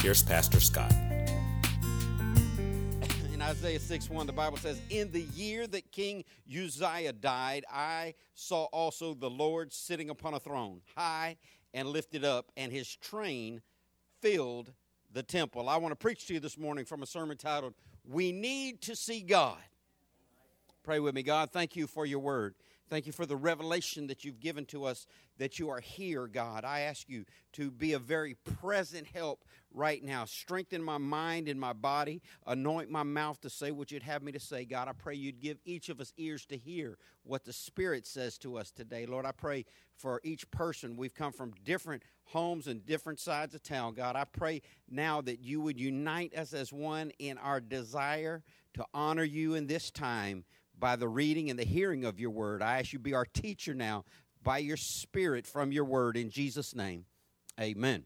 here's Pastor Scott. In Isaiah 6 1, the Bible says, In the year that King Uzziah died, I saw also the Lord sitting upon a throne, high and lifted up, and his train filled the temple. I want to preach to you this morning from a sermon titled, We Need to See God. Pray with me. God, thank you for your word. Thank you for the revelation that you've given to us that you are here, God. I ask you to be a very present help right now. Strengthen my mind and my body. Anoint my mouth to say what you'd have me to say, God. I pray you'd give each of us ears to hear what the Spirit says to us today. Lord, I pray for each person. We've come from different homes and different sides of town, God. I pray now that you would unite us as one in our desire to honor you in this time by the reading and the hearing of your word. I ask you be our teacher now by your spirit from your word in Jesus' name. Amen.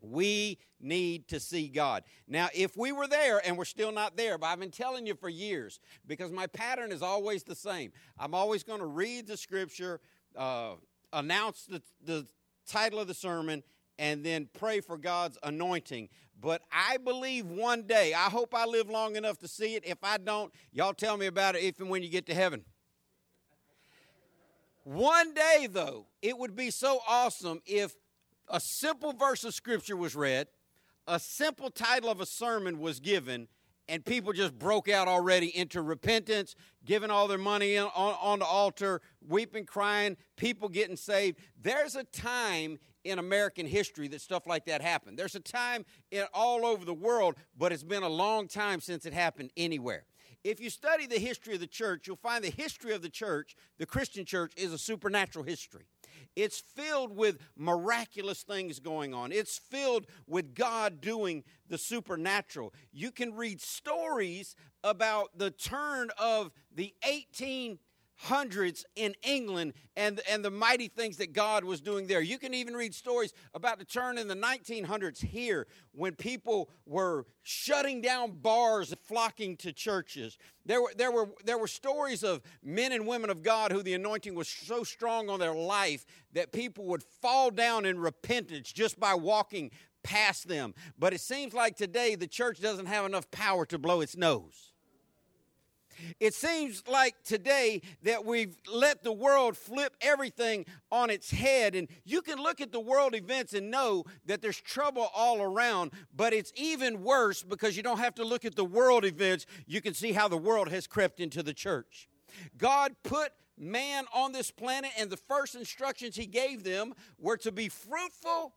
We need to see God. Now, if we were there and we're still not there, but I've been telling you for years because my pattern is always the same. I'm always going to read the scripture, uh, announce the, the title of the sermon, and then pray for God's anointing. But I believe one day, I hope I live long enough to see it. If I don't, y'all tell me about it if and when you get to heaven. One day, though, it would be so awesome if a simple verse of scripture was read, a simple title of a sermon was given, and people just broke out already into repentance, giving all their money on, on the altar, weeping, crying, people getting saved. There's a time in American history that stuff like that happened. There's a time in all over the world, but it's been a long time since it happened anywhere. If you study the history of the church, you'll find the history of the church, the Christian church, is a supernatural history. It's filled with miraculous things going on. It's filled with God doing the supernatural. You can read stories about the turn of the 1800s in England and, and the mighty things that God was doing there. You can even read stories about the turn in the 1900s here when people were shutting down bars, and flocking to churches. There were, there, were, there were stories of men and women of God who the anointing was so strong on their life that people would fall down in repentance just by walking past them. But it seems like today the church doesn't have enough power to blow its nose. It seems like today that we've let the world flip everything on its head. And you can look at the world events and know that there's trouble all around, but it's even worse because you don't have to look at the world events. You can see how the world has crept into the church. God put man on this planet, and the first instructions he gave them were to be fruitful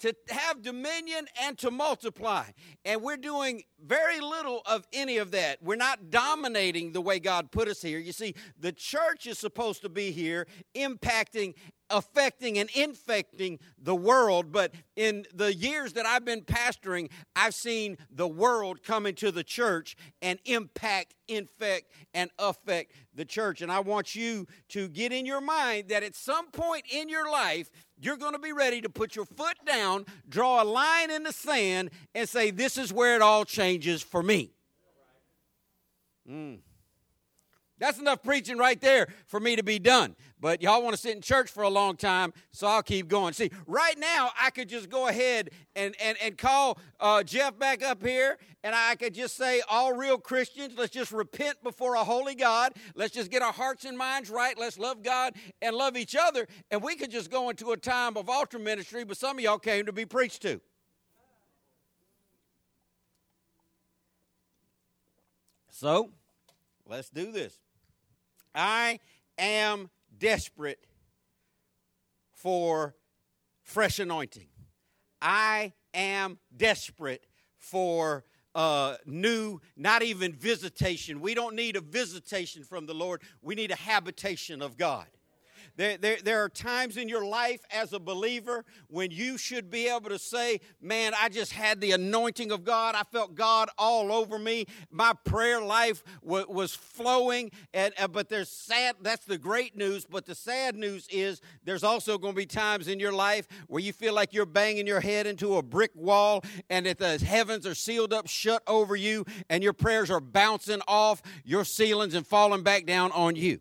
to have dominion and to multiply. And we're doing very little of any of that. We're not dominating the way God put us here. You see, the church is supposed to be here impacting affecting and infecting the world. But in the years that I've been pastoring, I've seen the world come into the church and impact, infect, and affect the church. And I want you to get in your mind that at some point in your life, you're going to be ready to put your foot down, draw a line in the sand, and say, This is where it all changes for me. Mm. That's enough preaching right there for me to be done. But y'all want to sit in church for a long time, so I'll keep going. See, right now, I could just go ahead and, and, and call uh, Jeff back up here, and I could just say, All real Christians, let's just repent before a holy God. Let's just get our hearts and minds right. Let's love God and love each other. And we could just go into a time of altar ministry, but some of y'all came to be preached to. So, let's do this. I am desperate for fresh anointing. I am desperate for uh, new, not even visitation. We don't need a visitation from the Lord, we need a habitation of God. There, there, there are times in your life as a believer when you should be able to say, Man, I just had the anointing of God. I felt God all over me. My prayer life w- was flowing. And, uh, but there's sad, that's the great news. But the sad news is there's also going to be times in your life where you feel like you're banging your head into a brick wall and that the heavens are sealed up shut over you and your prayers are bouncing off your ceilings and falling back down on you.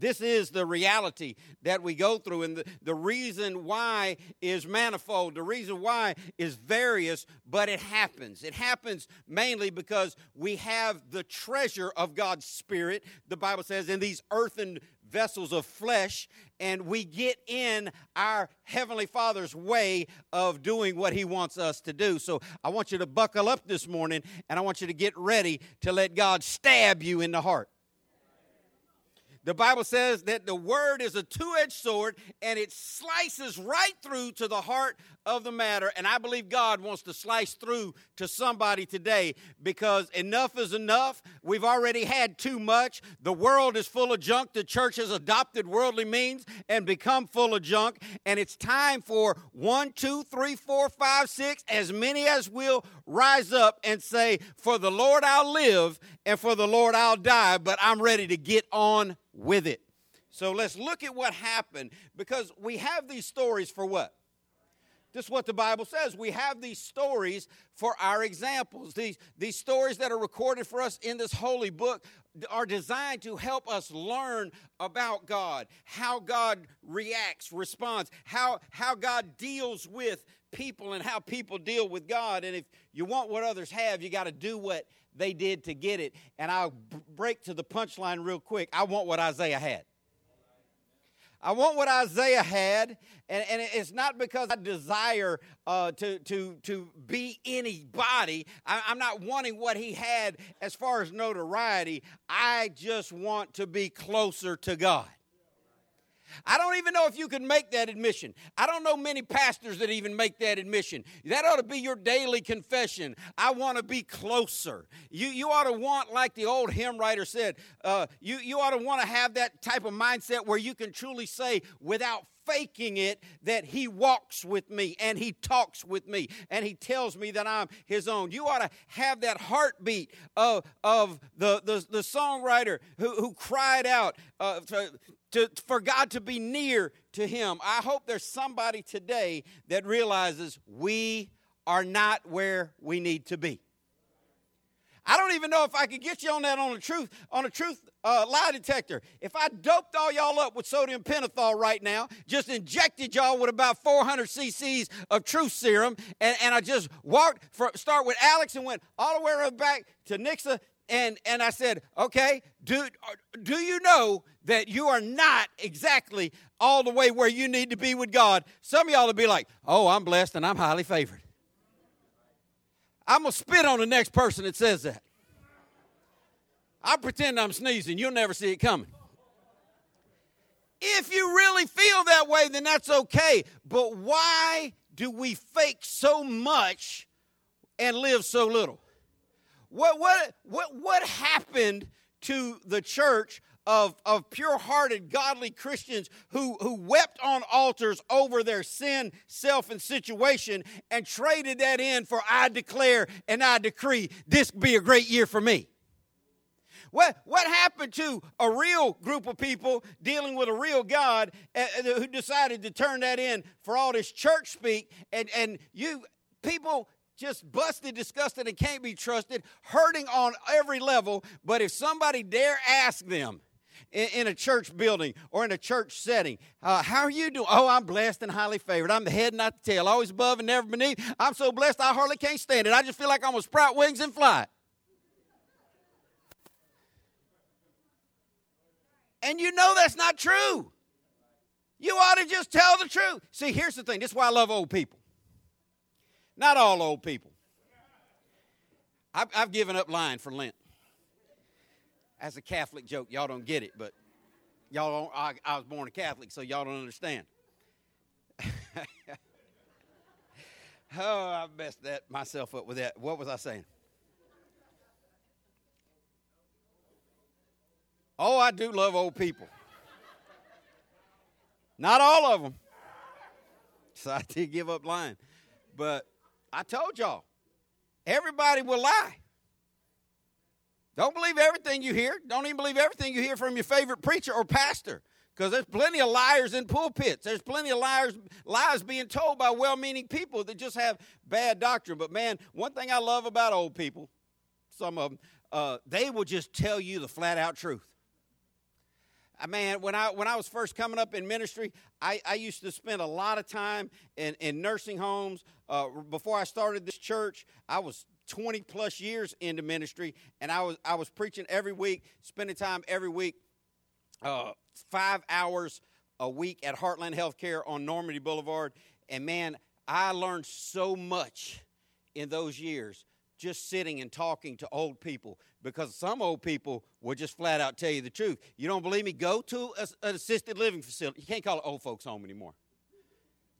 This is the reality that we go through, and the, the reason why is manifold. The reason why is various, but it happens. It happens mainly because we have the treasure of God's Spirit, the Bible says, in these earthen vessels of flesh, and we get in our Heavenly Father's way of doing what He wants us to do. So I want you to buckle up this morning, and I want you to get ready to let God stab you in the heart. The Bible says that the word is a two edged sword and it slices right through to the heart of the matter. And I believe God wants to slice through to somebody today because enough is enough. We've already had too much. The world is full of junk. The church has adopted worldly means and become full of junk. And it's time for one, two, three, four, five, six, as many as will rise up and say, For the Lord I'll live and for the Lord I'll die, but I'm ready to get on with it. So let's look at what happened because we have these stories for what? This is what the Bible says. We have these stories for our examples. These, these stories that are recorded for us in this holy book are designed to help us learn about God, how God reacts, responds, how, how God deals with people and how people deal with God. And if you want what others have, you got to do what they did to get it. And I'll break to the punchline real quick. I want what Isaiah had. I want what Isaiah had, and, and it's not because I desire uh, to, to, to be anybody. I, I'm not wanting what he had as far as notoriety. I just want to be closer to God. I don't even know if you can make that admission. I don't know many pastors that even make that admission. That ought to be your daily confession. I want to be closer. You, you ought to want, like the old hymn writer said, uh, you, you ought to want to have that type of mindset where you can truly say, without faking it that he walks with me and he talks with me and he tells me that I'm his own. You ought to have that heartbeat of, of the, the, the songwriter who, who cried out uh, to, for God to be near to him. I hope there's somebody today that realizes we are not where we need to be. I don't even know if I could get you on that on a truth on a truth uh, lie detector. If I doped all y'all up with sodium pentothal right now, just injected y'all with about 400 cc's of truth serum, and, and I just walked from start with Alex and went all the way around back to Nixa, and and I said, okay, do do you know that you are not exactly all the way where you need to be with God? Some of y'all will be like, oh, I'm blessed and I'm highly favored. I'm to spit on the next person that says that. I'll pretend I'm sneezing. You'll never see it coming. If you really feel that way, then that's okay. But why do we fake so much and live so little? What, what, what, what happened to the church of, of pure hearted, godly Christians who, who wept on altars over their sin, self, and situation and traded that in for I declare and I decree this be a great year for me. What, what happened to a real group of people dealing with a real God uh, who decided to turn that in for all this church speak? And, and you people just busted, disgusted, and can't be trusted, hurting on every level. But if somebody dare ask them, in, a church building or in a church setting. Uh, how are you doing? Oh, I'm blessed and highly favored. I'm the head, not the tail, always above and never beneath. I'm so blessed I hardly can't stand it. I just feel like I'm going to sprout wings and fly. And you know that's not true. You ought to just tell the truth. See, here's the thing this is why I love old people. Not all old people. I've, I've given up lying for Lent as a Catholic joke. Y'all don't get it, but y'all. I, I was born a Catholic, so y'all don't understand. oh, I messed that myself up with that. What was I saying? Oh, I do love old people. Not all of them. So I did give up lying. But I told y'all, everybody will lie. Don't believe everything you hear. Don't even believe everything you hear from your favorite preacher or pastor. Because there's plenty of liars in pulpits. There's plenty of liars, lies being told by well meaning people that just have bad doctrine. But man, one thing I love about old people, some of them, uh, they will just tell you the flat out truth. Man, when I when I was first coming up in ministry, I, I used to spend a lot of time in, in nursing homes. Uh, before I started this church, I was 20 plus years into ministry, and I was I was preaching every week, spending time every week, uh, five hours a week at Heartland Healthcare on Normandy Boulevard, and man, I learned so much in those years just sitting and talking to old people because some old people will just flat out tell you the truth. You don't believe me? Go to a, an assisted living facility. You can't call it old folks home anymore.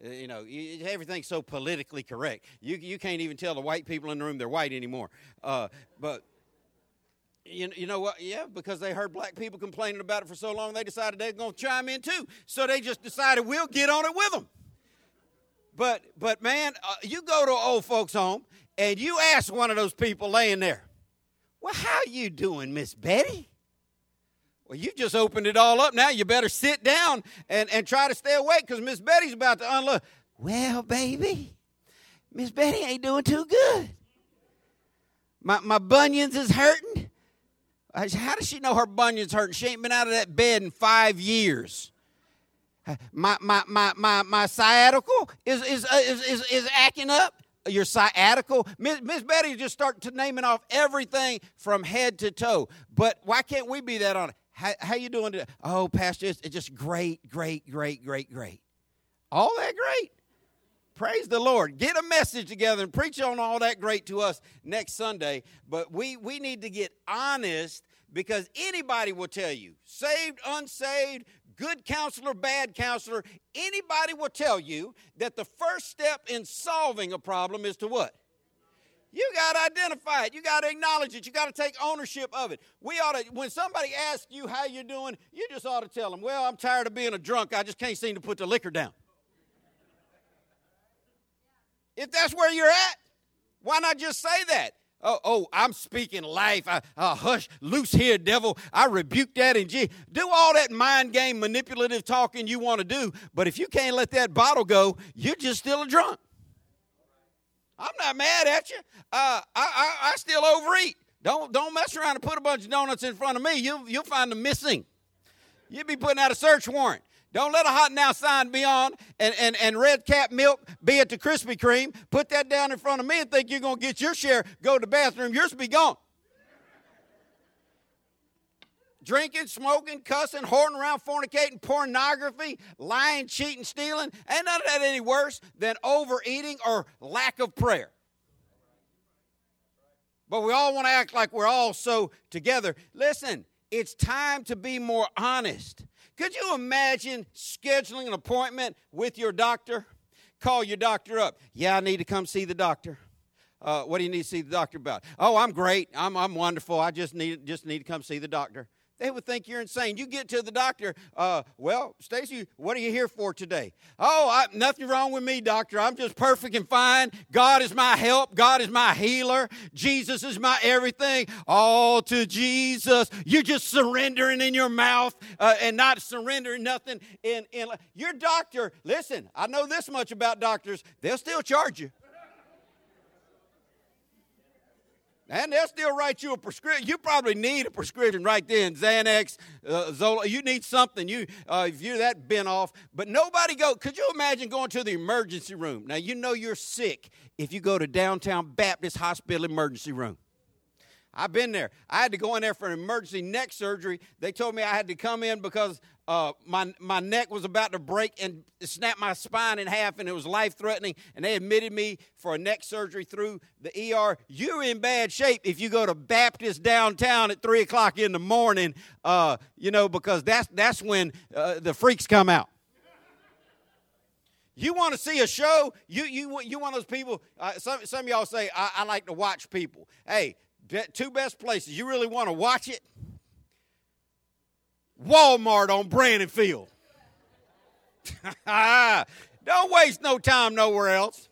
Uh, You know, you, everything's so politically correct. You, you can't even tell the white people in the room they're white anymore. Uh, but you, you know what? Yeah, because they heard black people complaining about it for so long, they decided they're going to chime in too. So they just decided we'll get on it with them. But but man, uh, you go to an old folks' home and you ask one of those people laying there, "Well, how you doing, Miss Betty?" Well, you just opened it all up. Now you better sit down and, and try to stay awake because Miss Betty's about to unload. Well, baby, Miss Betty ain't doing too good. My my bunions is hurting. How does she know her bunions hurting? She ain't been out of that bed in five years. My my my my my sciatical is is uh, is is, is acting up. Your sciatical, Miss, Betty just start to naming off everything from head to toe. But why can't we be that on? How, how you doing today? Oh, Pastor, it's just great, great, great, great, great. All that great. Praise the Lord. Get a message together and preach on all that great to us next Sunday. But we, we need to get honest because anybody will tell you, saved, unsaved, good counselor, bad counselor, anybody will tell you that the first step in solving a problem is to what? You got to identify it. You got to acknowledge it. You got to take ownership of it. We ought to, when somebody asks you how you're doing, you just ought to tell them, well, I'm tired of being a drunk. I just can't seem to put the liquor down. If that's where you're at, why not just say that? Oh, oh, I'm speaking life. I, hush, loose here, devil. I rebuke that in Jesus. Do all that mind game, manipulative talking you want to do, but if you can't let that bottle go, you're just still a drunk. I'm not mad at you. Uh, I, I, I still overeat. Don't, don't mess around and put a bunch of donuts in front of me. You'll, you'll find them missing. You'll be putting out a search warrant. Don't let a hot now sign be on and, and, and red cap milk be at the Krispy Kreme. Put that down in front of me and think you're going to get your share. Go to the bathroom. Yours be gone. Drinking, smoking, cussing, hoarding around, fornicating, pornography, lying, cheating, stealing. Ain't none of that any worse than overeating or lack of prayer. But we all want to act like we're all so together. Listen, it's time to be more honest. Could you imagine scheduling an appointment with your doctor? Call your doctor up. Yeah, I need to come see the doctor. Uh, what do you need to see the doctor about? Oh, I'm great. I'm, I'm wonderful. I just need just need to come see the doctor. They would think you're insane. You get to the doctor. Uh, well, Stacy, what are you here for today? Oh, I, nothing wrong with me, doctor. I'm just perfect and fine. God is my help. God is my healer. Jesus is my everything. All to Jesus. You're just surrendering in your mouth uh, and not surrendering nothing in, in your doctor. Listen, I know this much about doctors. They'll still charge you. And they'll still write you a prescription. You probably need a prescription right then, Xanax, uh, Zola. You need something. You, uh, if you're that bent off. But nobody go. Could you imagine going to the emergency room? Now you know you're sick if you go to downtown Baptist Hospital emergency room. I've been there. I had to go in there for an emergency neck surgery. They told me I had to come in because uh, my, my neck was about to break and snap my spine in half, and it was life threatening. And they admitted me for a neck surgery through the ER. You're in bad shape if you go to Baptist downtown at 3 o'clock in the morning, uh, you know, because that's, that's when uh, the freaks come out. You want to see a show? You you you one of those people? Uh, some some y'all say I, I like to watch people. Hey, two best places you really want to watch it walmart on brandon field don't waste no time nowhere else.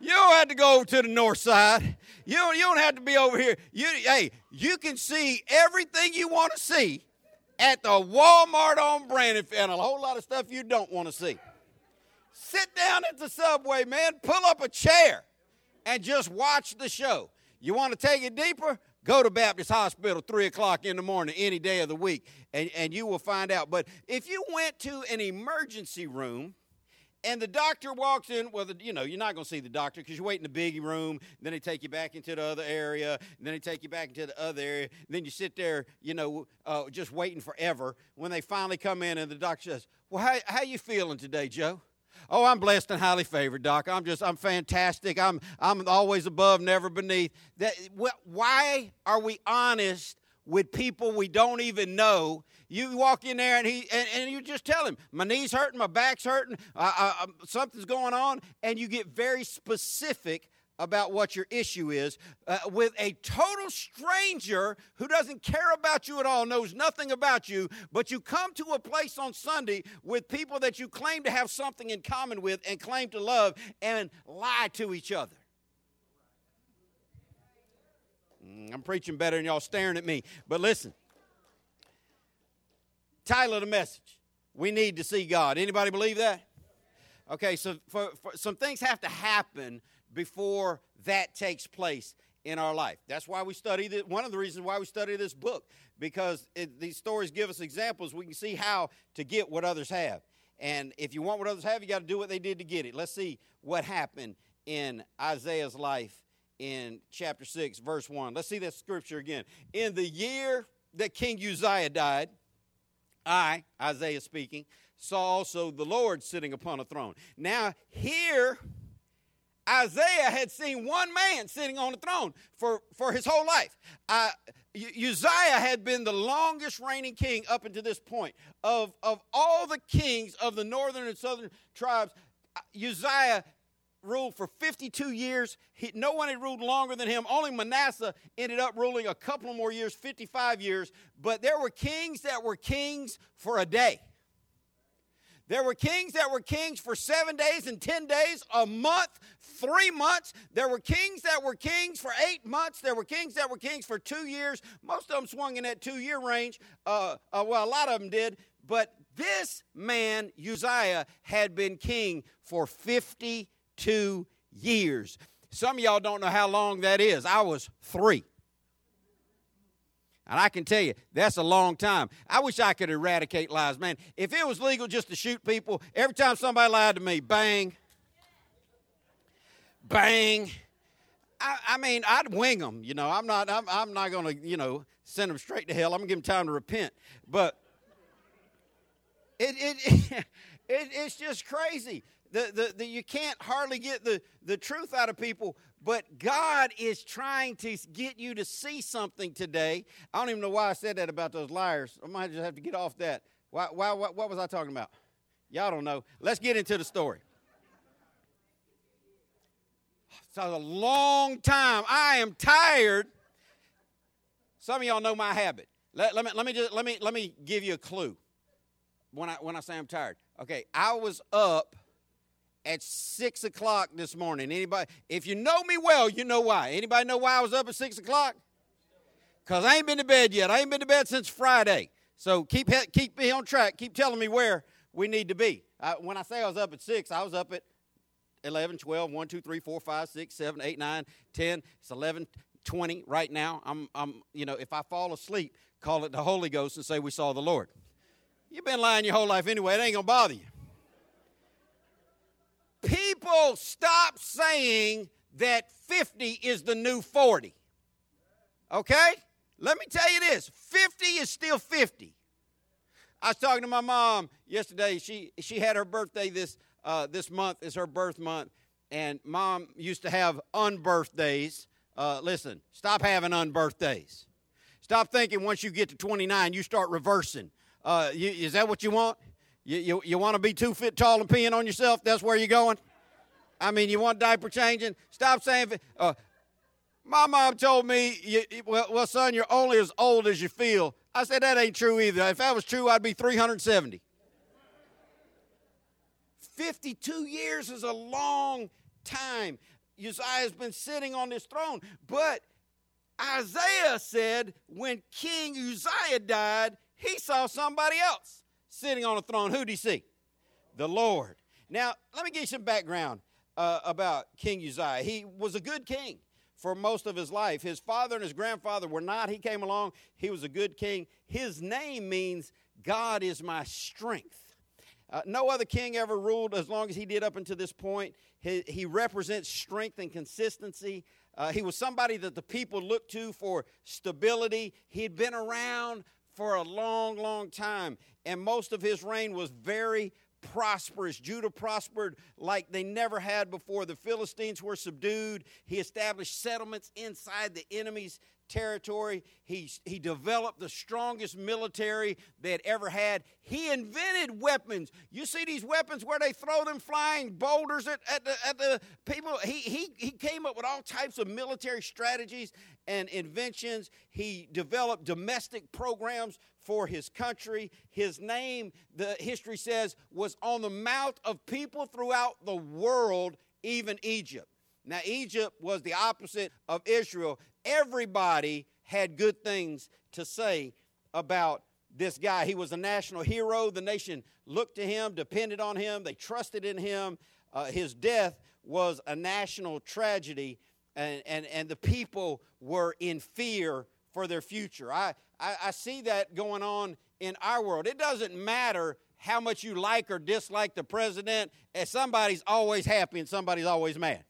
You don't have to go over to the north side. You don't, you don't have to be over here. You, hey, you can see everything you want to see at the Walmart on Brandon and a whole lot of stuff you don't want to see. Sit down at the subway, man. Pull up a chair and just watch the show. You want to take it deeper? Go to Baptist Hospital 3 o'clock in the morning any day of the week, and, and you will find out. But if you went to an emergency room, and the doctor walks in. Well, the, you know, you're not going to see the doctor because you wait in the big room. Then they take you back into the other area. then they take you back into the other area. Then you sit there, you know, uh, just waiting forever. When they finally come in, and the doctor says, "Well, how how you feeling today, Joe?" Oh, I'm blessed and highly favored, Doc. I'm just, I'm fantastic. I'm, I'm always above, never beneath. That, why are we honest with people we don't even know? You walk in there and he, and, and you just tell him, my knee's hurting, my back's hurting, uh, uh, something's going on, and you get very specific about what your issue is uh, with a total stranger who doesn't care about you at all, knows nothing about you, but you come to a place on Sunday with people that you claim to have something in common with and claim to love and lie to each other. Mm, I'm preaching better than y'all staring at me. But listen. Title of the message. We need to see God. Anybody believe that? Okay, so for, for, some things have to happen before that takes place in our life. That's why we study this. One of the reasons why we study this book, because it, these stories give us examples. We can see how to get what others have. And if you want what others have, you got to do what they did to get it. Let's see what happened in Isaiah's life in chapter 6, verse 1. Let's see that scripture again. In the year that King Uzziah died, I, Isaiah speaking, saw also the Lord sitting upon a throne. Now, here, Isaiah had seen one man sitting on the throne for, for his whole life. Uzziah had been the longest reigning king up until this point. Of, of all the kings of the northern and southern tribes, Uzziah ruled for 52 years. He, no one had ruled longer than him. Only Manasseh ended up ruling a couple more years, 55 years. But there were kings that were kings for a day. There were kings that were kings for seven days and ten days, a month, three months. There were kings that were kings for eight months. There were kings that were kings for two years. Most of them swung in that two year range. Uh, uh, well, a lot of them did. But this man, Uzziah, had been king for 52 years. Some of y'all don't know how long that is. I was three. And I can tell you, that's a long time. I wish I could eradicate lies. Man, if it was legal just to shoot people, every time somebody lied to me, bang, bang. I, I mean, I'd wing them. You know, I'm not, I'm, I'm not going to, you know, send them straight to hell. I'm going to give them time to repent. But it, it, it, it's just crazy. The, the, the, you can't hardly get the, the truth out of people but God is trying to get you to see something today. I don't even know why I said that about those liars. I might just have to get off that. Why, why, what, what was I talking about? Y'all don't know. Let's get into the story. It's a long time. I am tired. Some of y'all know my habit. Let, let, me, let, me just, let, me, let me give you a clue when I, when I say I'm tired. Okay, I was up at six o'clock this morning. Anybody? If you know me well, you know why. Anybody know why I was up at six o'clock? Cause I ain't been to bed yet. I ain't been to bed since Friday. So keep keep me on track. Keep telling me where we need to be. Uh, when I say I was up at six, I was up at 11, 12, 1, 2, 3, 4, 5, 6, 7, 8, 9, 10. It's 11, 20 right now. I'm, I'm, you know, if I fall asleep, call it the Holy Ghost and say we saw the Lord. You've been lying your whole life anyway. It ain't to bother you people stop saying that 50 is the new 40. Okay? Let me tell you this 50 is still 50. I was talking to my mom yesterday. She, she had her birthday this, uh, this month, is her birth month. And mom used to have unbirthdays. Uh, listen, stop having unbirthdays. Stop thinking once you get to 29, you start reversing. Uh, you, is that what you want? You, you, you want to be two feet tall and peeing on yourself? That's where you're going? I mean, you want diaper changing? Stop saying. Uh, my mom told me, you, well, well, son, you're only as old as you feel. I said, that ain't true either. If that was true, I'd be 370. 52 years is a long time. Uzziah has been sitting on this throne, but Isaiah said when King Uzziah died, he saw somebody else sitting on a throne. Who do he see? The Lord. Now, let me give you some background uh, about King Uzziah. He was a good king for most of his life. His father and his grandfather were not. He came along, he was a good king. His name means God is my strength. Uh, no other king ever ruled as long as he did up until this point. He, he represents strength and consistency. Uh, he was somebody that the people looked to for stability. He'd been around for a long, long time, and most of his reign was very prosperous. Judah prospered like they never had before. The Philistines were subdued. He established settlements inside the enemy's territory. He, he developed the strongest military had ever had. He invented weapons. You see these weapons where they throw them flying boulders at, at, the, at the people. He, he, he came up with all types of military strategies and inventions. He developed domestic programs for his country. His name, the history says, was on the mouth of people throughout the world, even Egypt. Now, Egypt was the opposite of Israel. Everybody had good things to say about this guy. He was a national hero. The nation looked to him, depended on him, they trusted in him. Uh, his death was a national tragedy, and, and, and the people were in fear for their future. I, I, I see that going on in our world. It doesn't matter how much you like or dislike the president, as somebody's always happy and somebody's always mad.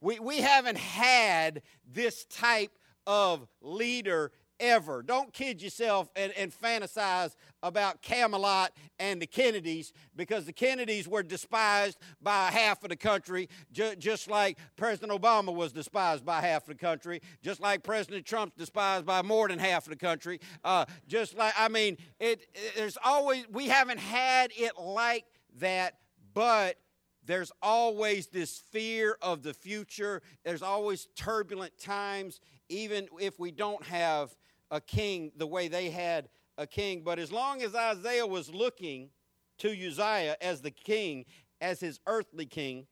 We, we haven't had this type of leader ever. Don't kid yourself and, and fantasize about Camelot and the Kennedys because the Kennedys were despised by half of the country, ju- just like President Obama was despised by half of the country, just like President Trump's despised by more than half of the country. Uh, just like, I mean, it, it, there's always, we haven't had it like that, but there's always this fear of the future. There's always turbulent times, even if we don't have a king the way they had a king. But as long as Isaiah was looking to Uzziah as the king, as his earthly king,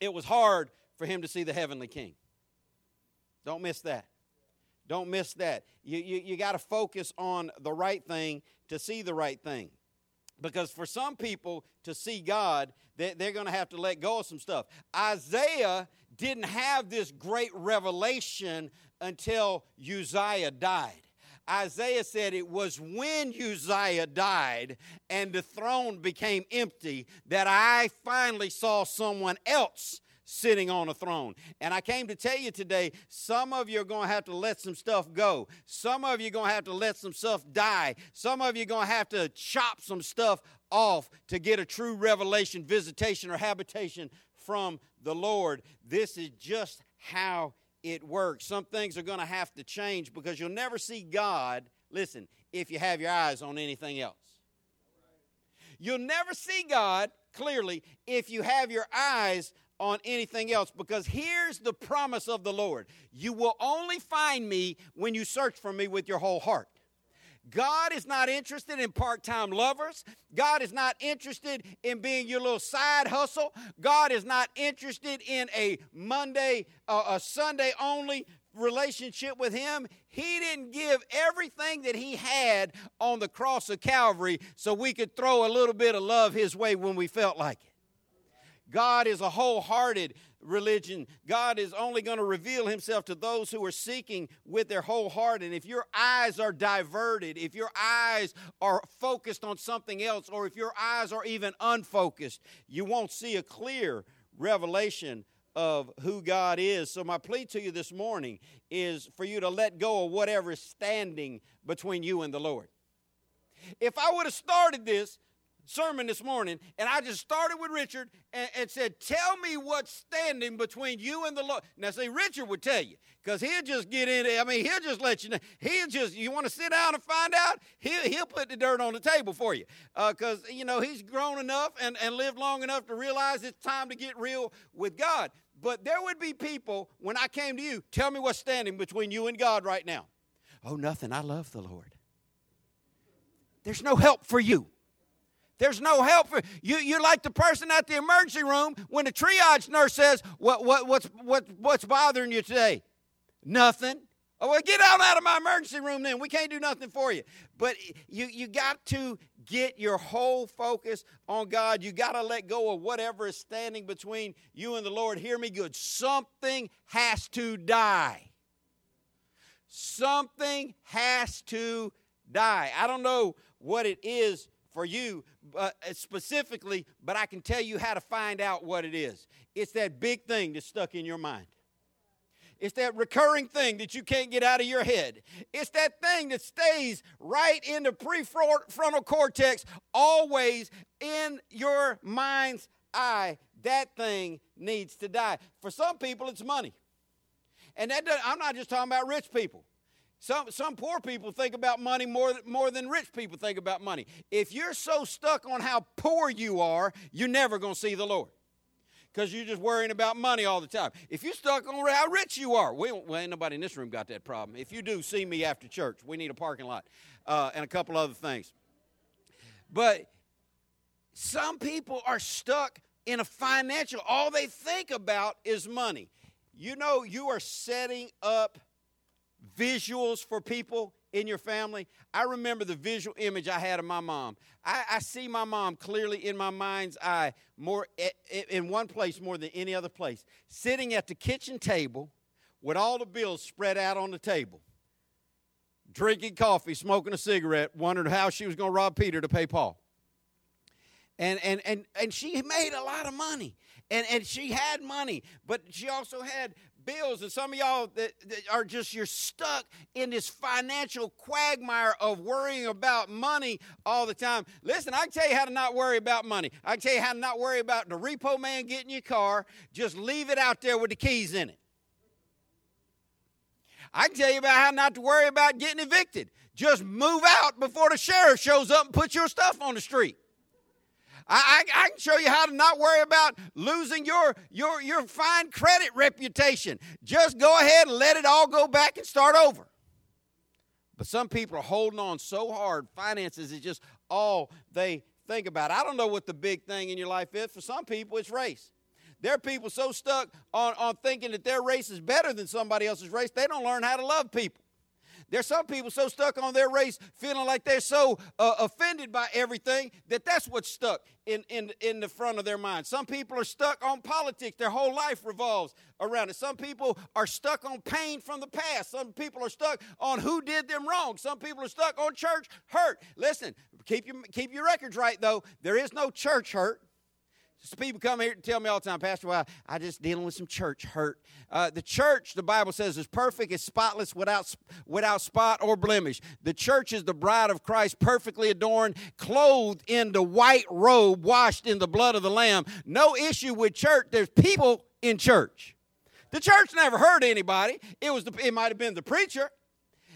it was hard for him to see the heavenly king. Don't miss that. Don't miss that. You, you, you got to focus on the right thing to see the right thing. Because for some people to see God, they, they're going to have to let go of some stuff. Isaiah didn't have this great revelation until Uzziah died. Isaiah said it was when Uzziah died and the throne became empty that I finally saw someone else sitting on a throne. And I came to tell you today some of you are going to have to let some stuff go. Some of you are going to have to let some stuff die. Some of you are going to have to chop some stuff off to get a true revelation, visitation, or habitation from the Lord. This is just how it works. Some things are going to have to change because you'll never see God, listen, if you have your eyes on anything else. You'll never see God clearly if you have your eyes on anything else because here's the promise of the Lord you will only find me when you search for me with your whole heart. God is not interested in part time lovers. God is not interested in being your little side hustle. God is not interested in a Monday, uh, a Sunday only relationship with Him. He didn't give everything that He had on the cross of Calvary so we could throw a little bit of love His way when we felt like it. God is a wholehearted religion. God is only going to reveal himself to those who are seeking with their whole heart. And if your eyes are diverted, if your eyes are focused on something else, or if your eyes are even unfocused, you won't see a clear revelation of who God is. So, my plea to you this morning is for you to let go of whatever is standing between you and the Lord. If I would have started this sermon this morning, and I just started with Richard and, and, said, Tell me what's standing between you and the Lord. Now, see, Richard would tell you, because he'll just get in it. I mean, he'll just let you know. He'll just, you want to sit down and find out? He'll, he'll put the dirt on the table for you. Because, uh, you know, he's grown enough and, and lived long enough to realize it's time to get real with God. But there would be people, when I came to you, tell me what's standing between you and God right now. Oh, nothing. I love the Lord. There's no help for you. There's no help for you. You're like the person at the emergency room when the triage nurse says, "What, what, what's, what, what's bothering you today?" Nothing. Oh, well, get out out of my emergency room then. We can't do nothing for you. But you, you got to get your whole focus on God. You got to let go of whatever is standing between you and the Lord. Hear me good. Something has to die. Something has to die. I don't know what it is for you uh, specifically, but I can tell you how to find out what it is. It's that big thing that's stuck in your mind. It's that recurring thing that you can't get out of your head. It's that thing that stays right in the prefrontal cortex, always in your mind's eye. That thing needs to die. For some people, it's money. And that I'm not just talking about rich people. Some, some poor people think about money more, more than rich people think about money. If you're so stuck on how poor you are, you're never going to see the Lord because you're just worrying about money all the time. If you're stuck on how rich you are, we, well, ain't nobody in this room got that problem. If you do, see me after church. We need a parking lot uh, and a couple other things. But some people are stuck in a financial, all they think about is money. You know, you are setting up visuals for people in your family. I remember the visual image I had of my mom. I, I see my mom clearly in my mind's eye, more in one place more than any other place, sitting at the kitchen table with all the bills spread out on the table, drinking coffee, smoking a cigarette, wondering how she was going to rob Peter to pay Paul. And, and, and, and she made a lot of money. And, and she had money, but she also had bills, and some of y'all that, that, are just you're stuck in this financial quagmire of worrying about money all the time. Listen, I can tell you how to not worry about money. I can tell you how to not worry about the repo man getting your car. Just leave it out there with the keys in it. I can tell you about how not to worry about getting evicted. Just move out before the sheriff shows up and puts your stuff on the street. I, I, I, can show you how to not worry about losing your, your, your fine credit reputation. Just go ahead and let it all go back and start over. But some people are holding on so hard. Finances is just all they think about. I don't know what the big thing in your life is. For some people, it's race. There are people so stuck on, on thinking that their race is better than somebody else's race, they don't learn how to love people. There's some people so stuck on their race, feeling like they're so uh, offended by everything that that's what's stuck in, in, in the front of their mind. Some people are stuck on politics. Their whole life revolves around it. Some people are stuck on pain from the past. Some people are stuck on who did them wrong. Some people are stuck on church hurt. Listen, keep your, keep your records right, though. There is no church hurt. So people come here and tell me all the time, Pastor, well, I just dealing with some church hurt. Uh, the church, the Bible says, is perfect, is spotless, without without spot or blemish. The church is the bride of Christ, perfectly adorned, clothed in the white robe, washed in the blood of the Lamb. No issue with church. There's people in church. The church never hurt anybody. It was the, it might have been the preacher.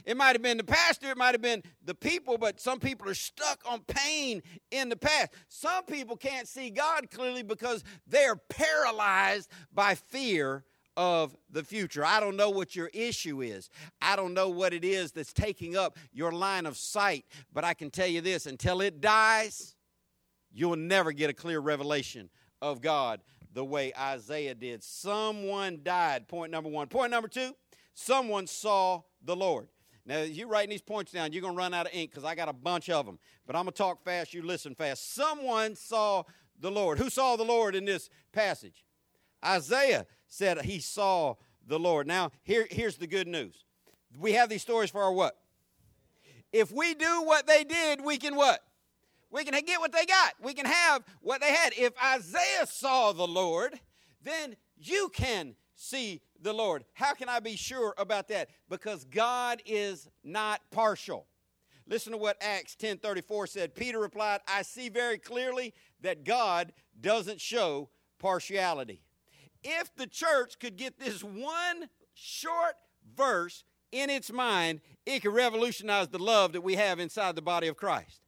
It might have been the pastor, it might have been the people, but some people are stuck on pain in the past. Some people can't see God clearly because they're paralyzed by fear of the future. I don't know what your issue is. I don't know what it is that's taking up your line of sight, but I can tell you this until it dies, you'll never get a clear revelation of God the way Isaiah did. Someone died, point number one. Point number two, someone saw the Lord. Now, you writing these points down, you're going to run out of ink because I got a bunch of them. But I'm going to talk fast, you listen fast. Someone saw the Lord. Who saw the Lord in this passage? Isaiah said he saw the Lord. Now, here, here's the good news. We have these stories for our what? If we do what they did, we can what? We can get what they got. We can have what they had. If Isaiah saw the Lord, then you can see the Lord. How can I be sure about that? Because God is not partial. Listen to what Acts 10:34 said. Peter replied, "I see very clearly that God doesn't show partiality." If the church could get this one short verse in its mind, it could revolutionize the love that we have inside the body of Christ.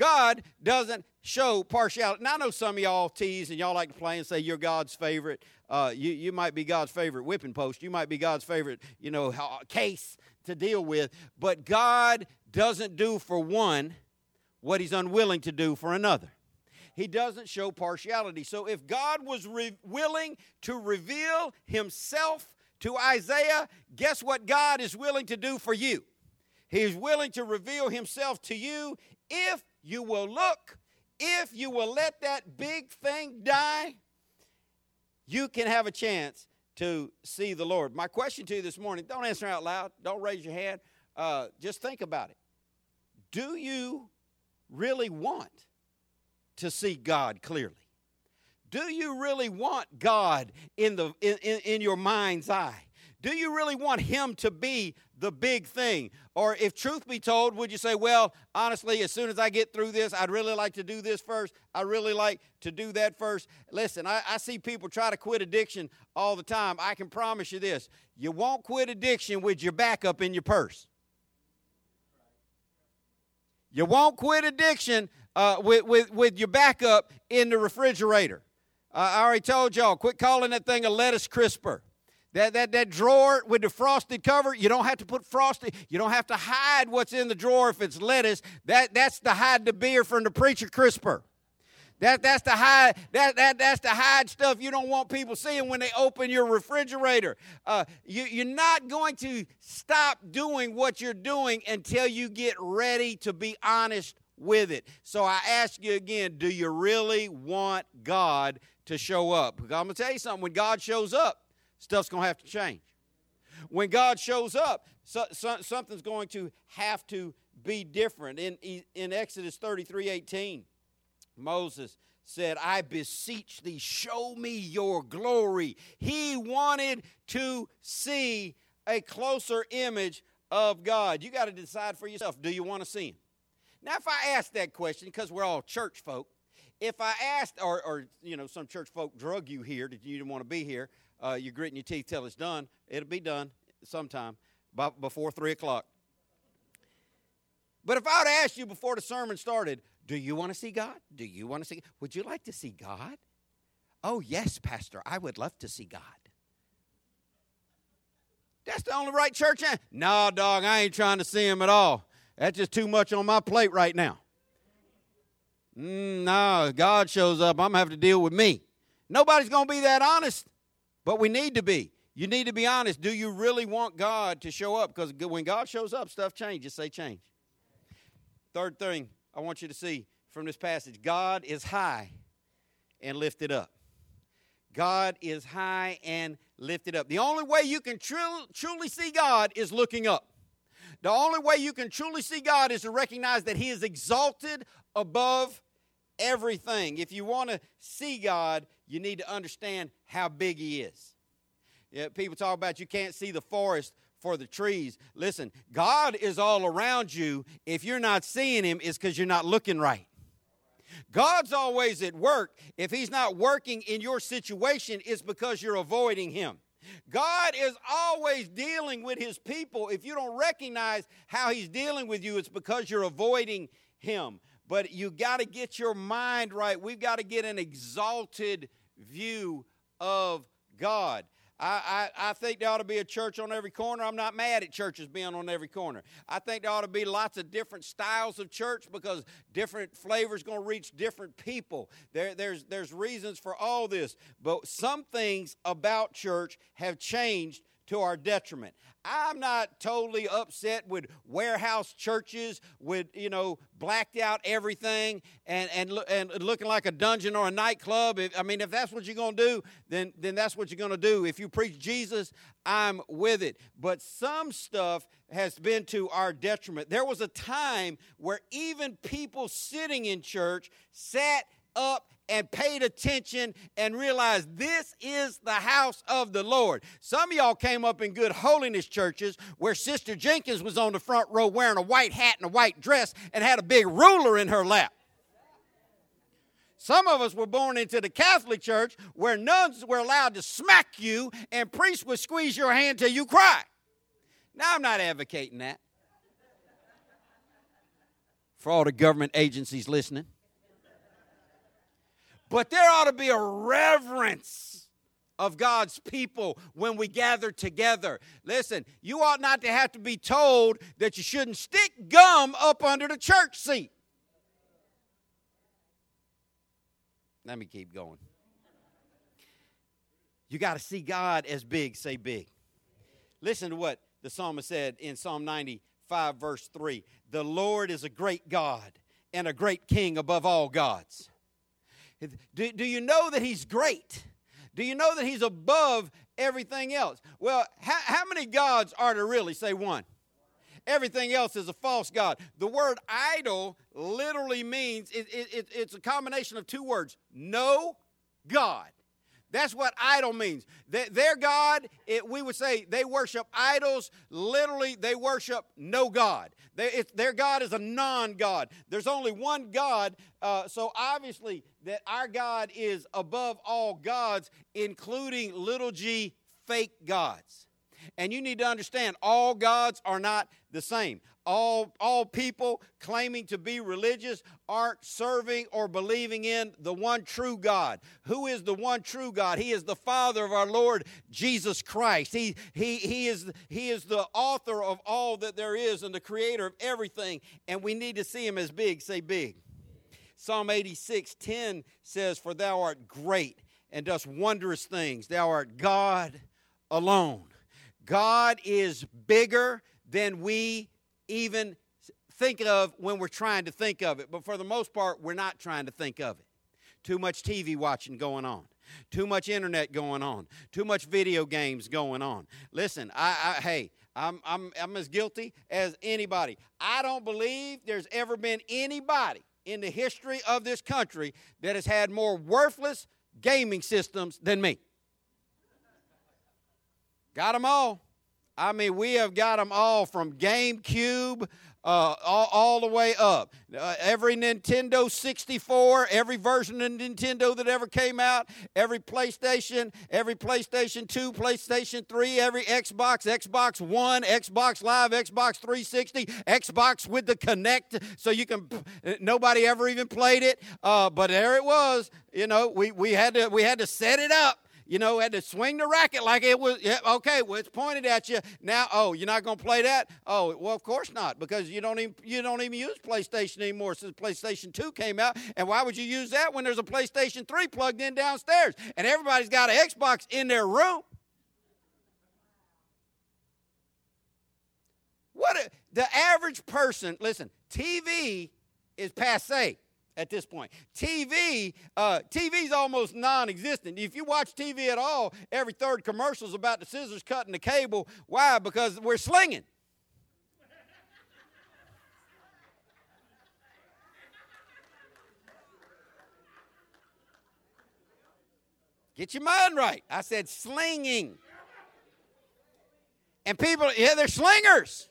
God doesn't show partiality. Now, I know some of y'all tease and y'all like to play and say you're God's favorite. Uh, you, you might be God's favorite whipping post. You might be God's favorite, you know, case to deal with. But God doesn't do for one what he's unwilling to do for another. He doesn't show partiality. So if God was re- willing to reveal himself to Isaiah, guess what God is willing to do for you? He's willing to reveal himself to you if you will look, if you will let that big thing die, you can have a chance to see the Lord. My question to you this morning don't answer out loud, don't raise your hand, uh, just think about it. Do you really want to see God clearly? Do you really want God in, the, in, in, in your mind's eye? Do you really want Him to be the big thing? Or if truth be told, would you say, well, honestly, as soon as I get through this, I'd really like to do this first. I really like to do that first. Listen, I, I see people try to quit addiction all the time. I can promise you this you won't quit addiction with your backup in your purse. You won't quit addiction uh, with, with, with your backup in the refrigerator. Uh, I already told y'all, quit calling that thing a lettuce crisper. That, that, that drawer with the frosted cover, you don't have to put frosted. You don't have to hide what's in the drawer if it's lettuce. That, that's to hide the beer from the preacher crisper. That, that's the hide that, that, that's the hide stuff you don't want people seeing when they open your refrigerator. Uh, you, you're not going to stop doing what you're doing until you get ready to be honest with it. So I ask you again, do you really want God to show up? Because I'm going to tell you something. When God shows up, stuff's going to have to change. When God shows up, so, so, something's going to have to be different. In, in Exodus 33 18, Moses said, I beseech thee, show me your glory. He wanted to see a closer image of God. You got to decide for yourself do you want to see him? Now, if I ask that question, because we're all church folk, if I asked, or, or you know, some church folk drug you here that you didn't want to be here, uh, you're gritting your teeth till it's done. It'll be done sometime before 3 o'clock. But if I would ask you before the sermon started, do you want to see God? Do you want to see? Would you like to see God? Oh, yes, Pastor, I would love to see God. That's the only right church. No, dog, I ain't trying to see him at all. That's just too much on my plate right now. Mm, no, God shows up, I'm going to have to deal with me. Nobody's going to be that honest, but we need to be. You need to be honest. Do you really want God to show up? Because when God shows up, stuff changes. Say change. Third thing I want you to see from this passage God is high and lifted up. God is high and lifted up. The only way you can tru- truly see God is looking up. The only way you can truly see God is to recognize that He is exalted above everything. If you want to see God, you need to understand how big He is. People talk about you can't see the forest for the trees. Listen, God is all around you. If you're not seeing Him, it's because you're not looking right. God's always at work. If He's not working in your situation, it's because you're avoiding Him. God is always dealing with his people. If you don't recognize how he's dealing with you, it's because you're avoiding him. But you got to get your mind right. We've got to get an exalted view of God. I, I, I, think there ought to be a church on every corner. I'm not mad at churches being on every corner. I think there ought to be lots of different styles of church because different flavors going to reach different people. There, there's, there's reasons for all this. But some things about church have changed to our detriment. I'm not totally upset with warehouse churches with, you know, blacked out everything and, and, and looking like a dungeon or a nightclub. If, I mean, if that's what you're going to do, then, then that's what you're going to do. If you preach Jesus, I'm with it. But some stuff has been to our detriment. There was a time where even people sitting in church sat up and paid attention and realized this is the house of the Lord. Some of y'all came up in good holiness churches where Sister Jenkins was on the front row wearing a white hat and a white dress and had a big ruler in her lap. Some of us were born into the Catholic Church where nuns were allowed to smack you and priests would squeeze your hand till you cry. Now, I'm not advocating that. For all the government agencies listening. But there ought to be a reverence of God's people when we gather together. Listen, you ought not to have to be told that you shouldn't stick gum up under the church seat. Let me keep going. You got to see God as big, say big. Listen to what the psalmist said in Psalm 95, verse 3 The Lord is a great God and a great king above all gods. Do, do you know that He's great? Do you know that He's above everything else? Well, how, how many gods are there really? Say one. Everything else is a false God. The word idol literally means it, it, it, it's a combination of two words no God. That's what idol means. Their God, it, we would say they worship idols. Literally, they worship no God. They, it, their God is a non God. There's only one God. Uh, so obviously, that our God is above all gods, including little g fake gods. And you need to understand all gods are not the same. All, all people claiming to be religious aren't serving or believing in the one true God. Who is the one true God? He is the Father of our Lord Jesus Christ. He, he, he, is, he is the author of all that there is and the creator of everything. And we need to see him as big. Say big. Psalm 86 10 says, For thou art great and dost wondrous things. Thou art God alone. God is bigger than we even think of when we're trying to think of it. But for the most part, we're not trying to think of it. Too much TV watching going on. Too much internet going on. Too much video games going on. Listen, I, I hey, I'm, I'm, I'm as guilty as anybody. I don't believe there's ever been anybody in the history of this country that has had more worthless gaming systems than me. Got them all. I mean, we have got them all from GameCube uh, all, all, the way up. Uh, every Nintendo 64, every version of Nintendo that ever came out, every PlayStation, every PlayStation 2, PlayStation 3, every Xbox, Xbox One, Xbox Live, Xbox 360, Xbox with the Kinect, so you can. Nobody ever even played it, uh, but there it was. You know, we, we had to we had to set it up you know, had to swing the racket like it was, okay, well, it's pointed at you. Now, oh, you're not going to play that? Oh, well, of course not, because you don't even you don't even use PlayStation anymore since PlayStation 2 came out. And why would you use that when there's a PlayStation 3 plugged in downstairs and everybody's got an Xbox in their room? What a, the average person, listen, TV is passe at this point. TV, uh, TV's almost non-existent. If you watch TV at all, every third commercial is about the scissors cutting the cable. Why? Because we're slinging. Get your mind right. I said slinging. And people, yeah, they're slingers.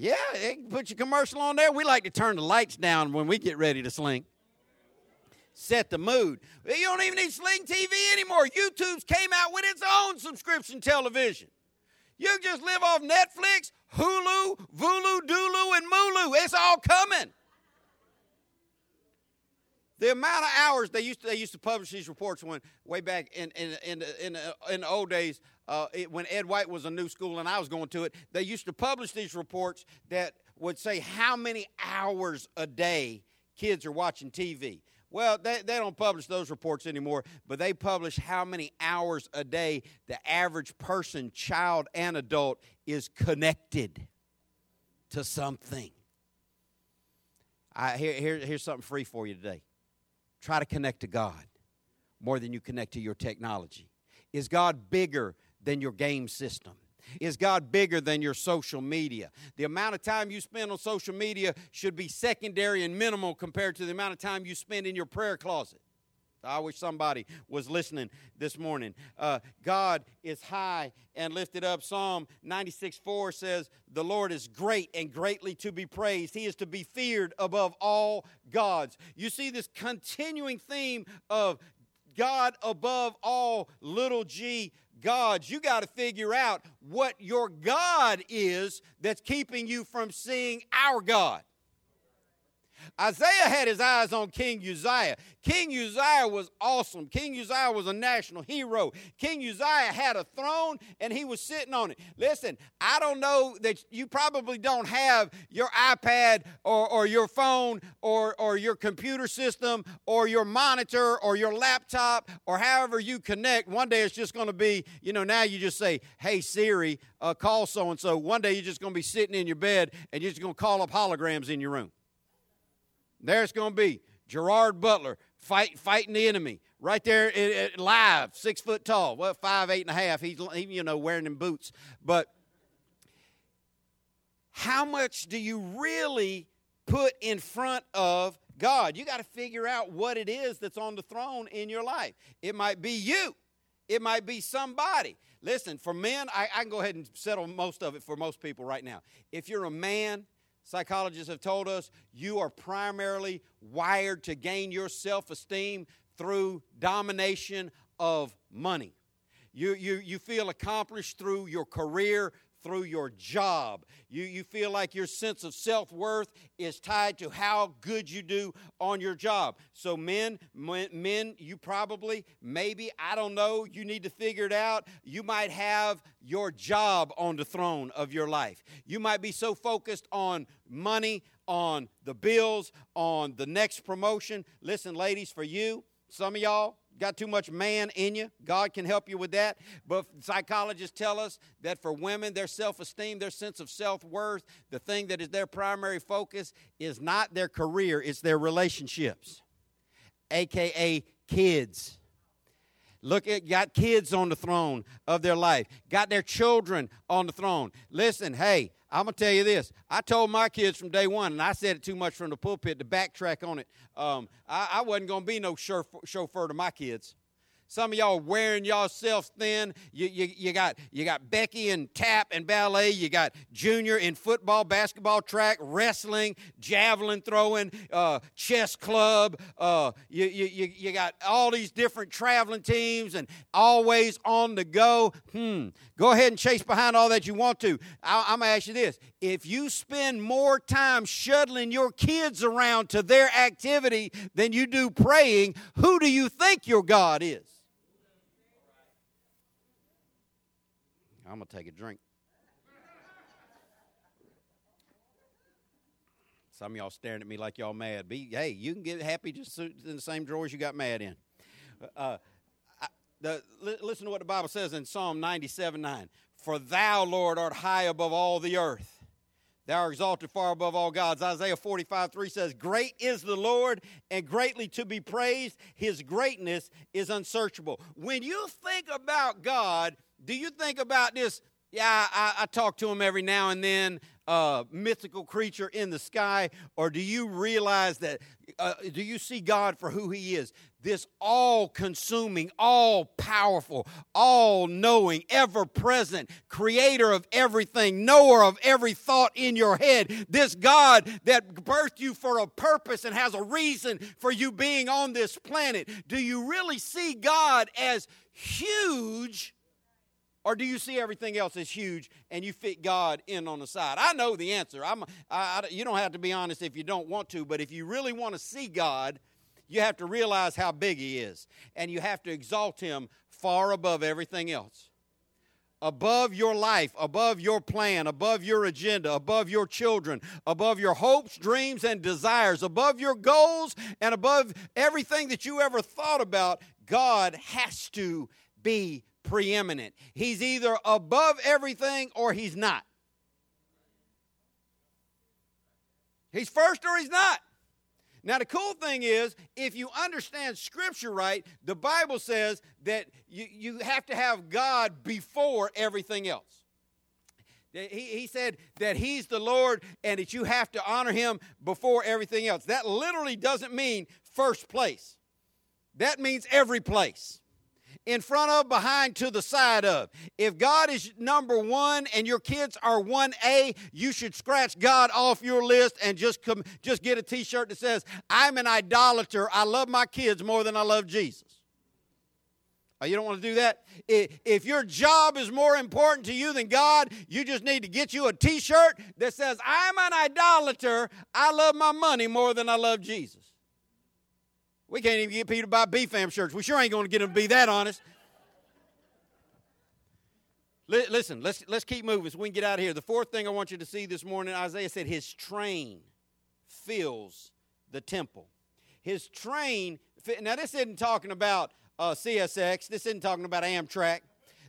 Yeah, put your commercial on there. We like to turn the lights down when we get ready to sling. Set the mood. You don't even need Sling TV anymore. YouTube's came out with its own subscription television. You just live off Netflix, Hulu, Vulu, Dulu, and Mulu. It's all coming. The amount of hours they used to, they used to publish these reports when way back in in in, in, in the old days uh, it, when Ed White was a new school and I was going to it, they used to publish these reports that would say how many hours a day kids are watching TV. Well, they, they don't publish those reports anymore, but they publish how many hours a day the average person, child and adult, is connected to something. I, here, here, here's something free for you today. Try to connect to God more than you connect to your technology. Is God bigger than your game system? Is God bigger than your social media? The amount of time you spend on social media should be secondary and minimal compared to the amount of time you spend in your prayer closet. I wish somebody was listening this morning. Uh, God is high and lifted up. Psalm 96 4 says, The Lord is great and greatly to be praised. He is to be feared above all gods. You see this continuing theme of God above all little g gods, you got to figure out what your God is that's keeping you from seeing our God. Isaiah had his eyes on King Uzziah. King Uzziah was awesome. King Uzziah was a national hero. King Uzziah had a throne and he was sitting on it. Listen, I don't know that you probably don't have your iPad or, or your phone or, or your computer system or your monitor or your laptop or however you connect. One day it's just going to be, you know, now you just say, hey, Siri, uh, call so and so. One day you're just going to be sitting in your bed and you're just going to call up holograms in your room. There's going to be Gerard Butler fight, fighting the enemy right there live, six foot tall. Well, five, eight and a half. He's, he, you know, wearing them boots. But how much do you really put in front of God? You got to figure out what it is that's on the throne in your life. It might be you, it might be somebody. Listen, for men, I, I can go ahead and settle most of it for most people right now. If you're a man, Psychologists have told us you are primarily wired to gain your self esteem through domination of money. You, you, you feel accomplished through your career, through your job. You, you feel like your sense of self worth is tied to how good you do on your job. So, men, men, you probably, maybe, I don't know, you need to figure it out. You might have your job on the throne of your life. You might be so focused on money, on the bills, on the next promotion. Listen, ladies, for you, some of y'all, got too much man in you. God can help you with that. But psychologists tell us that for women, their self esteem, their sense of self worth, the thing that is their primary focus is not their career, it's their relationships, aka kids. Look at got kids on the throne of their life, got their children on the throne. Listen, hey, I'm gonna tell you this. I told my kids from day one, and I said it too much from the pulpit to backtrack on it. Um, I, I wasn't gonna be no chauffeur to my kids. Some of y'all wearing yourselves thin. You, you, you, got, you got Becky in tap and ballet. You got Junior in football, basketball, track, wrestling, javelin throwing, uh, chess club. Uh, you, you, you got all these different traveling teams and always on the go. Hmm. Go ahead and chase behind all that you want to. I, I'm going to ask you this. If you spend more time shuttling your kids around to their activity than you do praying, who do you think your God is? I'm going to take a drink. Some of y'all staring at me like y'all mad. Be hey, you can get happy just in the same drawers you got mad in. Uh, the, listen to what the Bible says in Psalm 97 9. For thou, Lord, art high above all the earth. Thou art exalted far above all gods. Isaiah 45 3 says, Great is the Lord and greatly to be praised. His greatness is unsearchable. When you think about God, do you think about this? Yeah, I, I talk to him every now and then, uh, mythical creature in the sky, or do you realize that? Uh, do you see God for who He is? This all consuming, all powerful, all knowing, ever present, creator of everything, knower of every thought in your head. This God that birthed you for a purpose and has a reason for you being on this planet. Do you really see God as huge? Or do you see everything else as huge and you fit God in on the side? I know the answer. I'm, I, I, you don't have to be honest if you don't want to, but if you really want to see God, you have to realize how big He is. And you have to exalt Him far above everything else. Above your life, above your plan, above your agenda, above your children, above your hopes, dreams, and desires, above your goals, and above everything that you ever thought about, God has to be preeminent. He's either above everything or he's not. He's first or he's not. Now, the cool thing is, if you understand Scripture right, the Bible says that you, you have to have God before everything else. He, he said that He's the Lord and that you have to honor Him before everything else. That literally doesn't mean first place, that means every place in front of, behind, to the side of. If God is number one and your kids are 1A, you should scratch God off your list and just come just get a t-shirt that says, I'm an idolater. I love my kids more than I love Jesus. Oh, you don't want to do that? If your job is more important to you than God, you just need to get you a t shirt that says, I'm an idolater. I love my money more than I love Jesus. We can't even get people to buy BFAM shirts. We sure ain't going to get them to be that honest. Li- Listen, let's, let's keep moving so we can get out of here. The fourth thing I want you to see this morning Isaiah said, His train fills the temple. His train, now this isn't talking about uh, CSX, this isn't talking about Amtrak.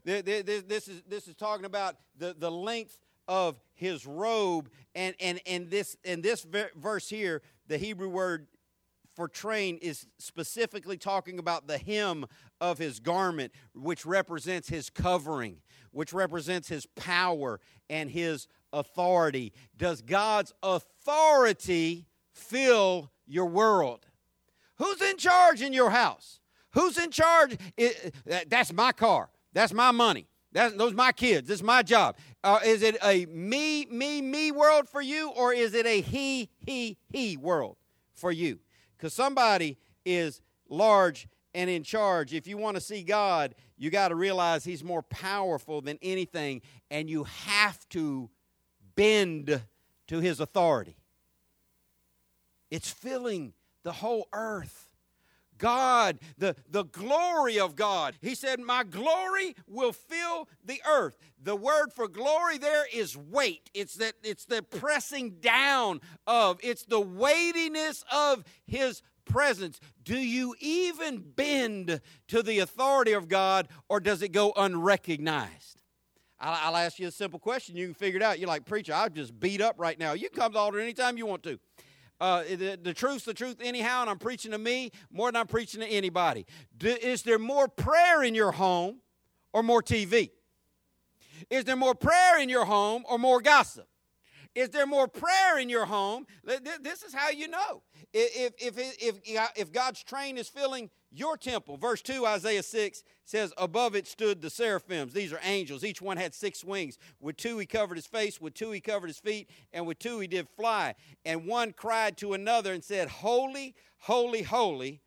Th- th- This, is, this is talking about the, the length of his robe. And, and, and this, and this ver- verse here, the Hebrew word for train is specifically talking about the hem of his garment, which represents his covering, which represents his power and his authority. Does God's authority fill your world? Who's in charge in your house? Who's in charge? That's my car. That's my money. That's, those my kids. This is my job. Uh, is it a me, me, me world for you, or is it a he, he, he world for you? Because somebody is large and in charge. If you want to see God, you got to realize He's more powerful than anything, and you have to bend to His authority. It's filling the whole earth. God, the, the glory of God. He said, My glory will fill the earth. The word for glory there is weight. It's that it's the pressing down of, it's the weightiness of his presence. Do you even bend to the authority of God or does it go unrecognized? I'll, I'll ask you a simple question. You can figure it out. You're like, Preacher, I'm just beat up right now. You can come to the altar anytime you want to. Uh, the, the truth's the truth anyhow, and I'm preaching to me more than I'm preaching to anybody. Do, is there more prayer in your home or more TV? Is there more prayer in your home or more gossip? Is there more prayer in your home? Th- th- This is how you know. If, if, if, if God's train is filling your temple, verse 2, Isaiah 6 says, Above it stood the seraphims. These are angels. Each one had six wings. With two he covered his face, with two he covered his feet, and with two he did fly. And one cried to another and said, Holy, holy, holy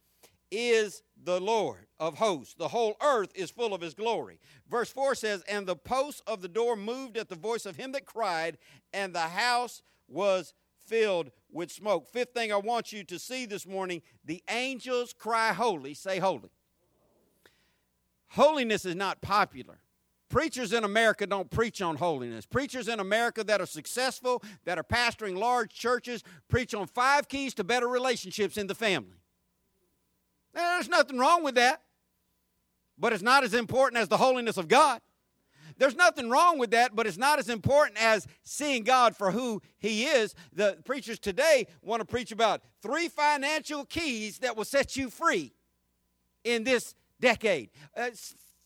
is the Lord of hosts. The whole earth is full of his glory. Verse 4 says, And the posts of the door moved at the voice of him that cried, and the house was filled with smoke. Fifth thing I want you to see this morning the angels cry holy. Say holy. Holiness is not popular. Preachers in America don't preach on holiness. Preachers in America that are successful, that are pastoring large churches, preach on five keys to better relationships in the family. Now, there's nothing wrong with that, but it's not as important as the holiness of God. There's nothing wrong with that, but it's not as important as seeing God for who He is. The preachers today want to preach about three financial keys that will set you free in this decade. Uh,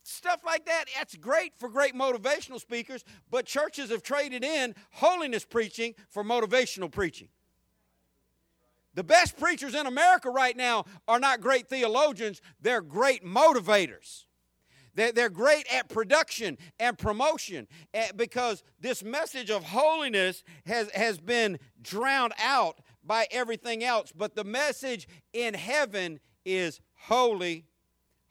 stuff like that, that's great for great motivational speakers, but churches have traded in holiness preaching for motivational preaching. The best preachers in America right now are not great theologians, they're great motivators. They're, great at production and promotion eh, because this message of holiness has, has been drowned out by everything else. But the message in heaven is holy,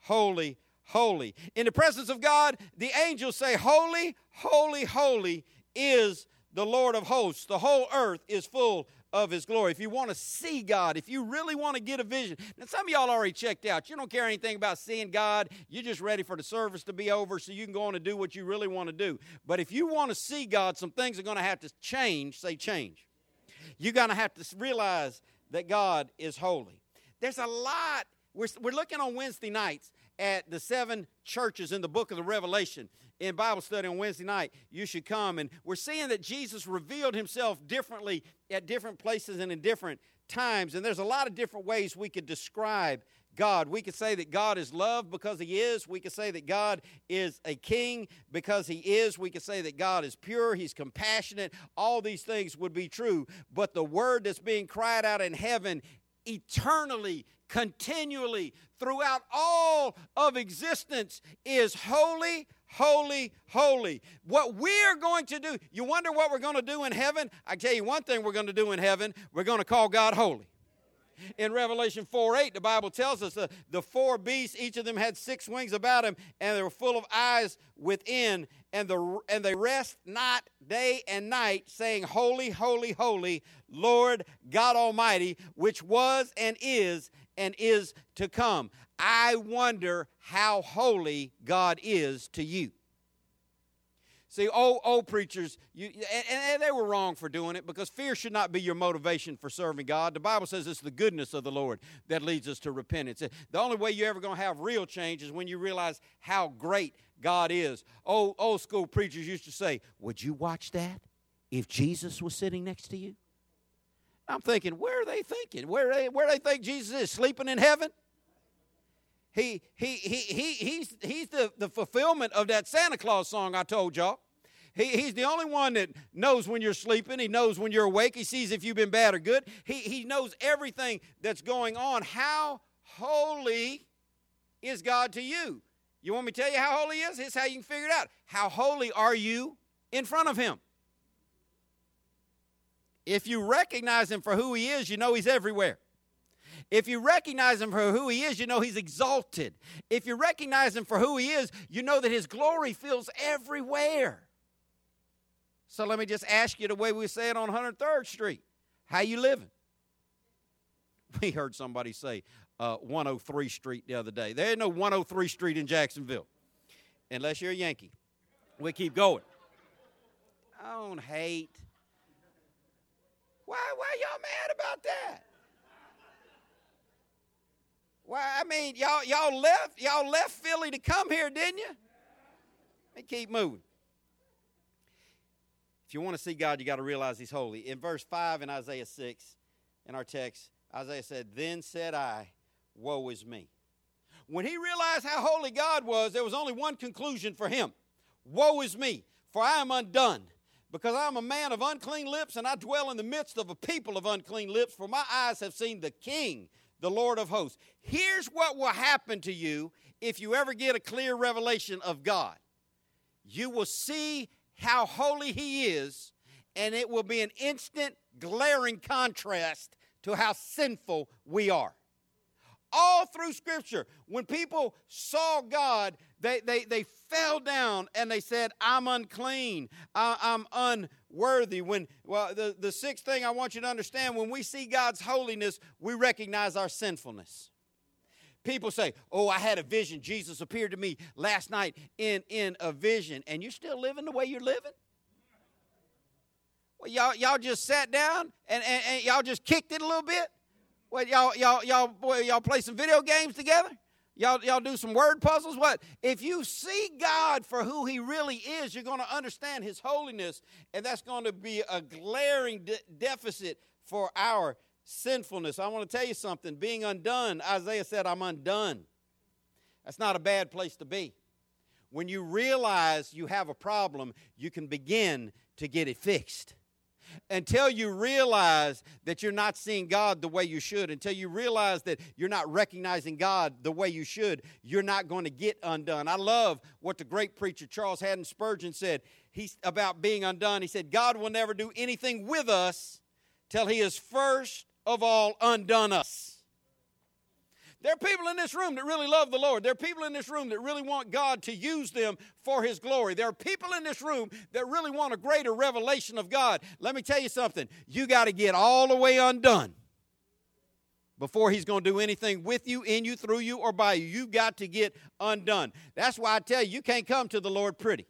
holy, holy. In the presence of God, the angels say, Holy, holy, holy is the Lord of hosts. The whole earth is full of his glory. If you want to see God, if you really want to get a vision, now some of y'all already checked out. You don't care anything about seeing God. You're just ready for the service to be over so you can go on and do what you really want to do. But if you want to see God, some things are going to have to change. Say change. You're going to have to realize that God is holy. There's a lot. We're, we're looking on Wednesday nights at the seven churches in the book of the Revelation. In Bible study on Wednesday night, you should come. And we're seeing that Jesus revealed himself differently at different places and in different times. And there's a lot of different ways we could describe God. We could say that God is love because He is. We could say that God is a king because He is. We could say that God is pure, He's compassionate. All these things would be true. But the word that's being cried out in heaven eternally, continually, throughout all of existence is holy, holy, holy. What we're going to do, you wonder what we're going to do in heaven? I tell you one thing we're going to do in heaven we're going to call God holy. In Revelation 4 8, the Bible tells us the, the four beasts, each of them had six wings about them, and they were full of eyes within, and, the, and they rest not day and night, saying, Holy, holy, holy, Lord God Almighty, which was and is and is to come. I wonder how holy God is to you. See, old, old preachers, you, and, and they were wrong for doing it because fear should not be your motivation for serving God. The Bible says it's the goodness of the Lord that leads us to repentance. The only way you're ever going to have real change is when you realize how great God is. Old, old school preachers used to say, Would you watch that if Jesus was sitting next to you? I'm thinking, where are they thinking? Where they, where they think Jesus is? Sleeping in heaven? He, he, he, he, he's, he's the, the fulfillment of that Santa Claus song I told y'all. He, he's the only one that knows when you're sleeping. He knows when you're awake. He sees if you've been bad or good. He, he knows everything that's going on. How holy is God to you? You want me to tell you how holy he is? Here's how you can figure it out. How holy are you in front of him? If you recognize him for who he is, you know he's everywhere. If you recognize him for who he is, you know he's exalted. If you recognize him for who he is, you know that his glory fills everywhere. So let me just ask you the way we say it on 103rd Street. How you living? We heard somebody say uh, 103 Street the other day. There ain't no 103 Street in Jacksonville, unless you're a Yankee. We keep going. I don't hate. Why, why y'all mad about that? Why, I mean, y'all y'all left y'all left Philly to come here, didn't you? Me keep moving. If you want to see God, you got to realize He's holy. In verse five in Isaiah six, in our text, Isaiah said, "Then said I, Woe is me." When he realized how holy God was, there was only one conclusion for him: Woe is me, for I am undone. Because I am a man of unclean lips, and I dwell in the midst of a people of unclean lips, for my eyes have seen the King, the Lord of hosts. Here's what will happen to you if you ever get a clear revelation of God you will see how holy He is, and it will be an instant, glaring contrast to how sinful we are. All through Scripture, when people saw God, they, they, they fell down and they said, I'm unclean, I, I'm unworthy. When well, the, the sixth thing I want you to understand, when we see God's holiness, we recognize our sinfulness. People say, Oh, I had a vision. Jesus appeared to me last night in, in a vision, and you're still living the way you're living? Well, y'all, y'all just sat down and, and, and y'all just kicked it a little bit? Well, y'all, y'all, y'all, boy, y'all play some video games together? Y'all, y'all do some word puzzles? What? If you see God for who He really is, you're going to understand His holiness, and that's going to be a glaring de- deficit for our sinfulness. I want to tell you something. Being undone, Isaiah said, I'm undone. That's not a bad place to be. When you realize you have a problem, you can begin to get it fixed until you realize that you're not seeing God the way you should, until you realize that you're not recognizing God the way you should, you're not going to get undone. I love what the great preacher Charles Haddon Spurgeon said He's about being undone. He said, God will never do anything with us till He has first of all undone us. There are people in this room that really love the Lord. There are people in this room that really want God to use them for His glory. There are people in this room that really want a greater revelation of God. Let me tell you something. You got to get all the way undone before He's going to do anything with you, in you, through you, or by you. You've got to get undone. That's why I tell you, you can't come to the Lord pretty.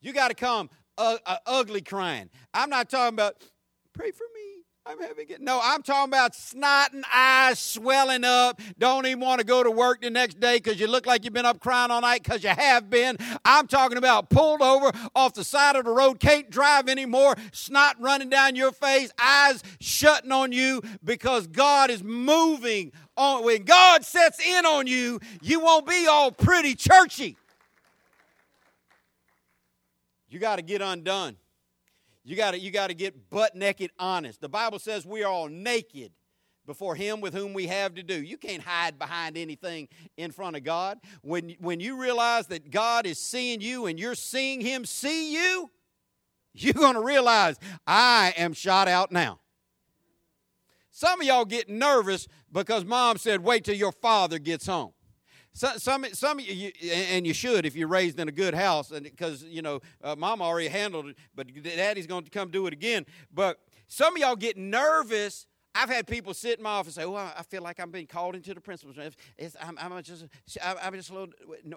You got to come uh, uh, ugly crying. I'm not talking about, pray for me. I'm having it. No, I'm talking about snotting eyes swelling up. Don't even want to go to work the next day because you look like you've been up crying all night because you have been. I'm talking about pulled over off the side of the road, can't drive anymore, snot running down your face, eyes shutting on you because God is moving on. When God sets in on you, you won't be all pretty churchy. You got to get undone. You got to you got to get butt naked honest. The Bible says we are all naked before him with whom we have to do. You can't hide behind anything in front of God. When when you realize that God is seeing you and you're seeing him see you, you're going to realize I am shot out now. Some of y'all get nervous because mom said, wait till your father gets home. So, some, some, you, and you should if you're raised in a good house, and because you know, uh, mom already handled it, but daddy's going to come do it again. But some of y'all get nervous I've had people sit in my office and say, "Well, I feel like I'm being called into the principal's. It's, I'm, I'm, just, I'm just a little.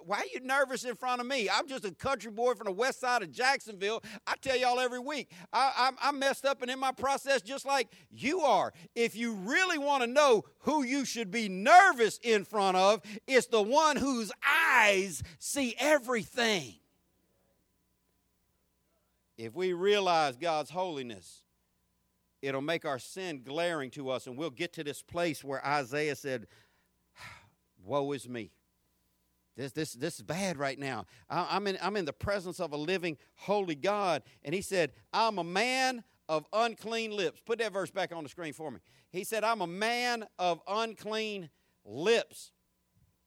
Why are you nervous in front of me? I'm just a country boy from the west side of Jacksonville. I tell y'all every week, I, I'm, I'm messed up and in my process just like you are. If you really want to know who you should be nervous in front of, it's the one whose eyes see everything. If we realize God's holiness, it'll make our sin glaring to us, and we'll get to this place where Isaiah said, Woe is me. This, this, this is bad right now. I, am in, I'm in the presence of a living, holy God. And he said, I'm a man of unclean lips. Put that verse back on the screen for me. He said, I'm a man of unclean lips.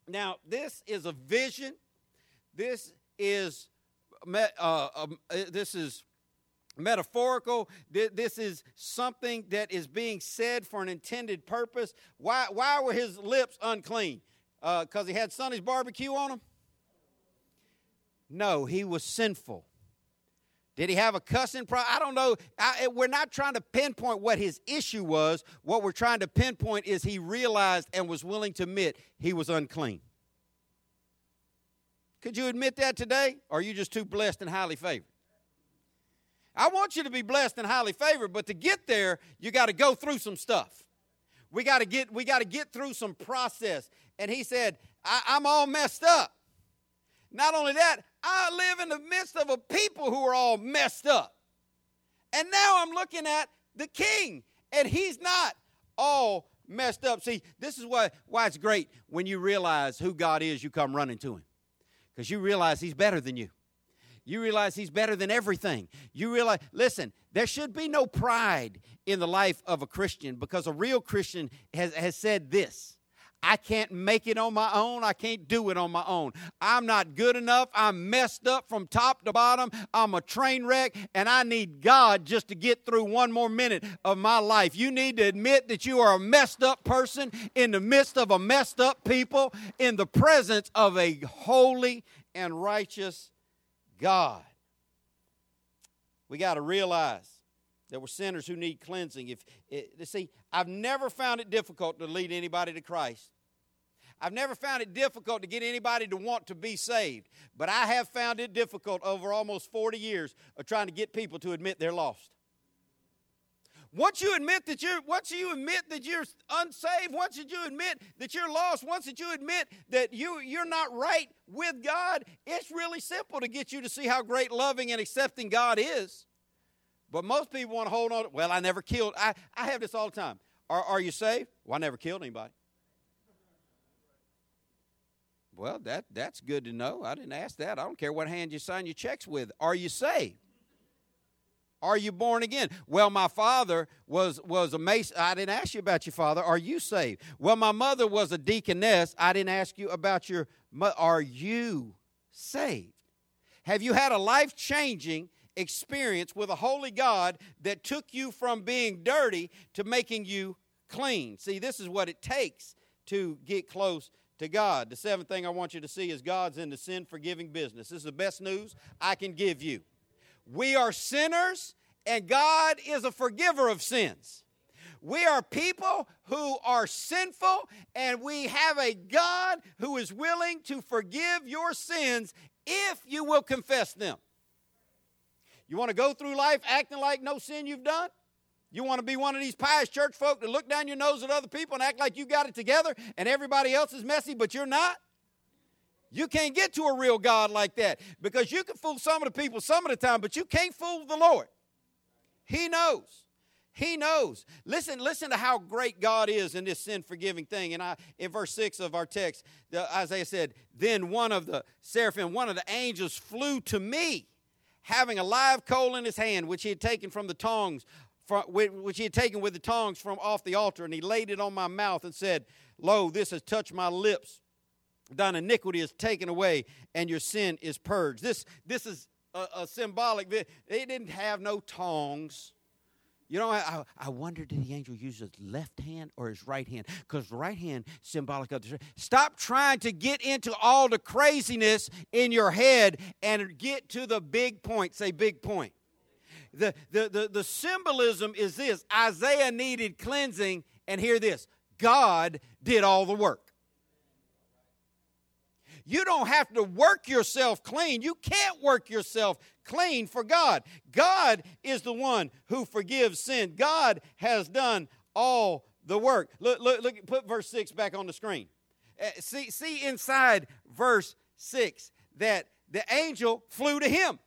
Now, this is a vision. This is, uh, um, uh, this is metaphorical. This is something that is being said for an intended purpose. Why, why were his lips unclean? Because uh, he had Sonny's barbecue on him? No, he was sinful. Did he have a cussing problem? I don't know. I, we're not trying to pinpoint what his issue was. What we're trying to pinpoint is he realized and was willing to admit he was unclean. Could you admit that today? Or are you just too blessed and highly favored? I want you to be blessed and highly favored, but to get there, you got to go through some stuff. We got to get we got to get through some process. And he said, I, am all messed up. Not only that, I live in the midst of a people who are all messed up. And now I'm looking at the king, and he's not all messed up. See, this is why, why it's great when you realize who God is, you come running to him. Because you realize he's better than you. You realize he's better than everything. You realize, listen, there should be no pride in the life of a Christian because a real Christian has, has said this I can't make it on my own. I can't do it on my own. I'm not good enough. I'm messed up from top to bottom. I'm a train wreck, and I need God just to get through one more minute of my life. You need to admit that you are a messed up person in the midst of a messed up people, in the presence of a holy and righteous God. We got to realize that we're sinners who need cleansing. If it, see, I've never found it difficult to lead anybody to Christ. I've never found it difficult to get anybody to want to be saved, but I have found it difficult over almost 40 years of trying to get people to admit they're lost. Once you admit that you're, once you admit that you're unsaved, once that you admit that you're lost, once that you admit that you, you're not right with God, it's really simple to get you to see how great, loving, and accepting God is. But most people want to hold on. To, Well, I never killed. I, I have this all the time. Are, are you saved? Well, I never killed anybody. Well, that, that's good to know. I didn't ask that. I don't care what hand you sign your checks with. Are you saved? Are you born again? Well, my father was, was a mason. I didn't ask you about your father. Are you saved? Well, my mother was a deaconess. I didn't ask you about your. Are you saved? Have you had a life changing experience with a holy God that took you from being dirty to making you clean? See, this is what it takes to get close to God. The seventh thing I want you to see is God's in the sin forgiving business. This is the best news I can give you. We are sinners, and God is a forgiver of sins. We are people who are sinful, and we have a God who is willing to forgive your sins if you will confess them. You want to go through life acting like no sin you've done? You want to be one of these pious church folk that look down your nose at other people and act like you got it together and everybody else is messy, but you're not? You can't get to a real God like that because you can fool some of the people some of the time, but you can't fool the Lord. He knows. He knows. Listen, listen to how great God is in this sin forgiving thing. And I, in verse 6 of our text, the, Isaiah said, Then one of the seraphim, one of the angels, flew to me, having a live coal in his hand, which he had taken from the tongs, from, which he had taken with the tongs from off the altar, and he laid it on my mouth and said, Lo, this has touched my lips thine iniquity is taken away and your sin is purged. This, this is a, a symbolic, they didn't have no tongs. You know, I, I wonder did the angel use his left hand or his right hand? Because right hand symbolic of the. Stop trying to get into all the craziness in your head and get to the big point. Say big point. The, the, the, the symbolism is this Isaiah needed cleansing, and hear this God did all the work. You don't have to work yourself clean. You can't work yourself clean for God. God is the one who forgives sin. God has done all the work. Look, look, look put verse 6 back on the screen. Uh, see, see inside verse 6 that the angel flew to him.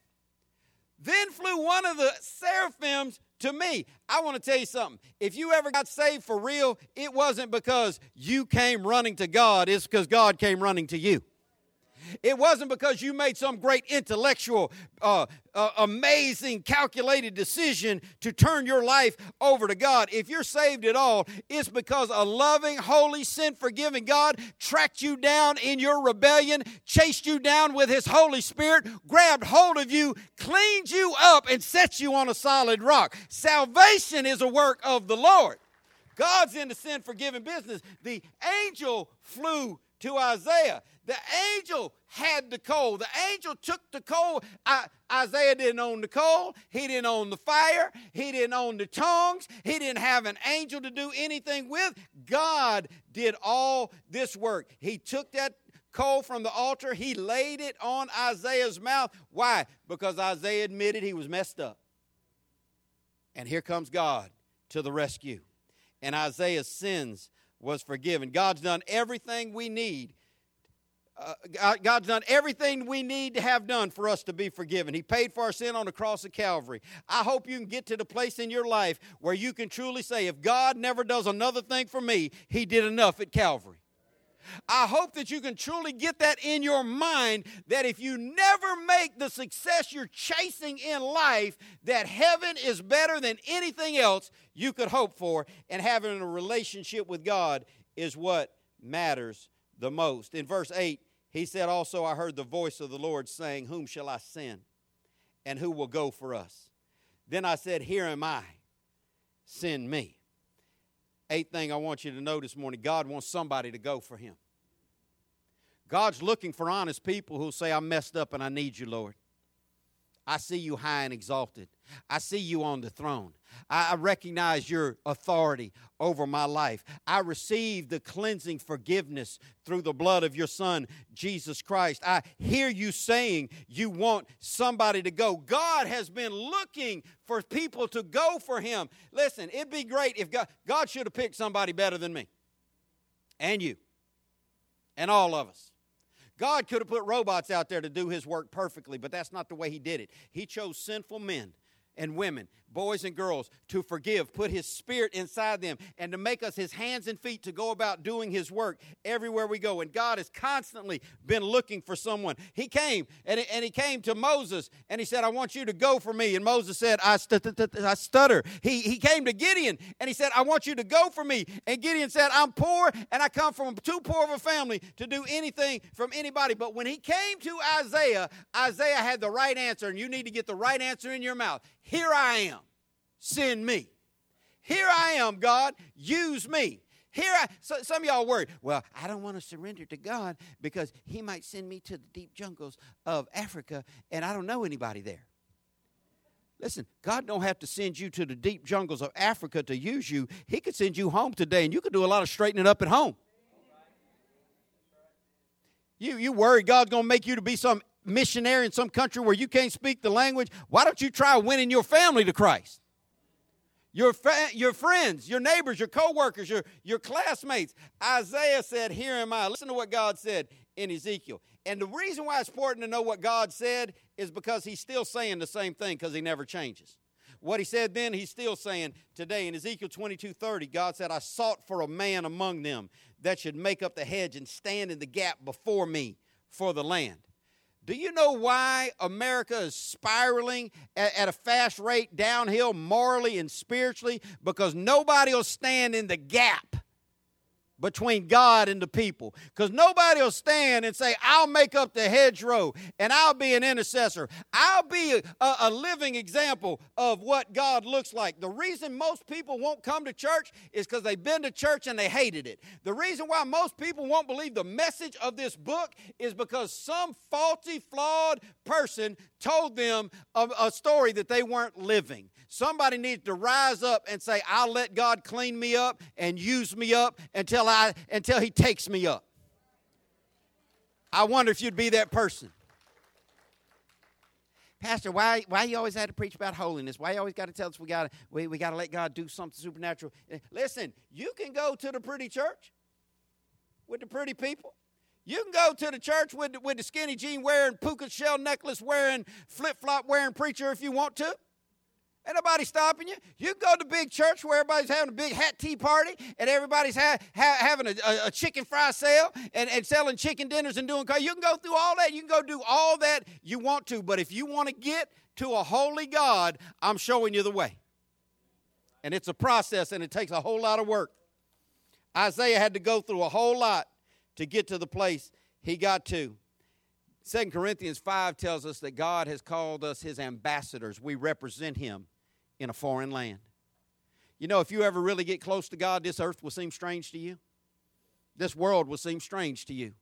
Then flew one of the seraphims to me. I want to tell you something. If you ever got saved for real, it wasn't because you came running to God, it's because God came running to you. It wasn't because you made some great intellectual, uh, uh, amazing, calculated decision to turn your life over to God. If you're saved at all, it's because a loving, holy, sin forgiving God tracked you down in your rebellion, chased you down with His Holy Spirit, grabbed hold of you, cleaned you up, and set you on a solid rock. Salvation is a work of the Lord. God's in the sin forgiving business. The angel flew to Isaiah. The angel had the coal. The angel took the coal. I, Isaiah didn't own the coal. He didn't own the fire. He didn't own the tongues. He didn't have an angel to do anything with. God did all this work. He took that coal from the altar. He laid it on Isaiah's mouth. Why? Because Isaiah admitted he was messed up. And here comes God to the rescue. And Isaiah's sins was forgiven. God's done everything we need uh, God's done everything we need to have done for us to be forgiven. He paid for our sin on the cross of Calvary. I hope you can get to the place in your life where you can truly say, if God never does another thing for me, He did enough at Calvary. I hope that you can truly get that in your mind that if you never make the success you're chasing in life, that heaven is better than anything else you could hope for, and having a relationship with God is what matters the most. In verse 8, he said, Also, I heard the voice of the Lord saying, Whom shall I send? And who will go for us? Then I said, Here am I. Send me. Eighth thing I want you to know this morning God wants somebody to go for him. God's looking for honest people who'll say, I messed up and I need you, Lord. I see you high and exalted. I see you on the throne. I recognize your authority over my life. I receive the cleansing forgiveness through the blood of your Son, Jesus Christ. I hear you saying you want somebody to go. God has been looking for people to go for Him. Listen, it'd be great if God, God should have picked somebody better than me and you and all of us. God could have put robots out there to do his work perfectly, but that's not the way he did it. He chose sinful men and women, boys and girls, to forgive, put His Spirit inside them, and to make us His hands and feet to go about doing His work everywhere we go. And God has constantly been looking for someone. He came and, and He came to Moses and He said, I want you to go for me. And Moses said, I, I stutter. He, he came to Gideon and he said, I want you to go for me. And Gideon said, I'm poor and I come from too poor of a family to do anything from anybody. But when he came to Isaiah, Isaiah had the right answer, and you need to get the right answer in your mouth. Here I am. Send me. Here I am, God. Use me. Here I so, some of y'all worried. Well, I don't want to surrender to God because he might send me to the deep jungles of Africa and I don't know anybody there. Listen, God don't have to send you to the deep jungles of Africa to use you. He could send you home today and you could do a lot of straightening up at home. You you worry God's going to make you to be some missionary in some country where you can't speak the language, why don't you try winning your family to Christ? Your, fa- your friends, your neighbors, your coworkers, your, your classmates. Isaiah said, Here am I. Listen to what God said in Ezekiel. And the reason why it's important to know what God said is because he's still saying the same thing because he never changes. What he said then, he's still saying today. In Ezekiel 22 30, God said, I sought for a man among them that should make up the hedge and stand in the gap before me for the land. Do you know why America is spiraling at, at, a fast rate downhill morally and spiritually? Because nobody will stand in the gap between God and the people. Because nobody will stand and say, I'll make up the hedgerow and I'll be an intercessor. I'll be a, a, living example of what God looks like. The reason most people won't come to church is because they've been to church and they hated it. The reason why most people won't believe the message of this book is because some faulty, flawed person told them a, a story that they weren't living. Somebody needs to rise up and say, I'll let God clean me up and use me up until I until He takes me up. I wonder if you'd be that person. Pastor, why why you always had to preach about holiness? Why you always got to tell us we got we, we got to let God do something supernatural? Eh, listen, you can go to the pretty church with the pretty people. You can go to the church with the, with the skinny jean wearing, puka shell necklace wearing, flip flop wearing preacher if you want to. Ain't nobody stopping you. You can go to big church where everybody's having a big hat tea party and everybody's ha- ha- having a, a, a, chicken fry sale and, and selling chicken dinners and doing. You can go through all that. You can go do all that you want to. But if you want to get to a holy God, I'm showing you the way. And it's a process and it takes a whole lot of work. Isaiah had to go through a whole lot to get to the place he got to. Second Corinthians 5 tells us that God has called us his ambassadors. We represent him in a foreign land. You know, if you ever really get close to God, this earth will seem strange to you. This world will seem strange to you.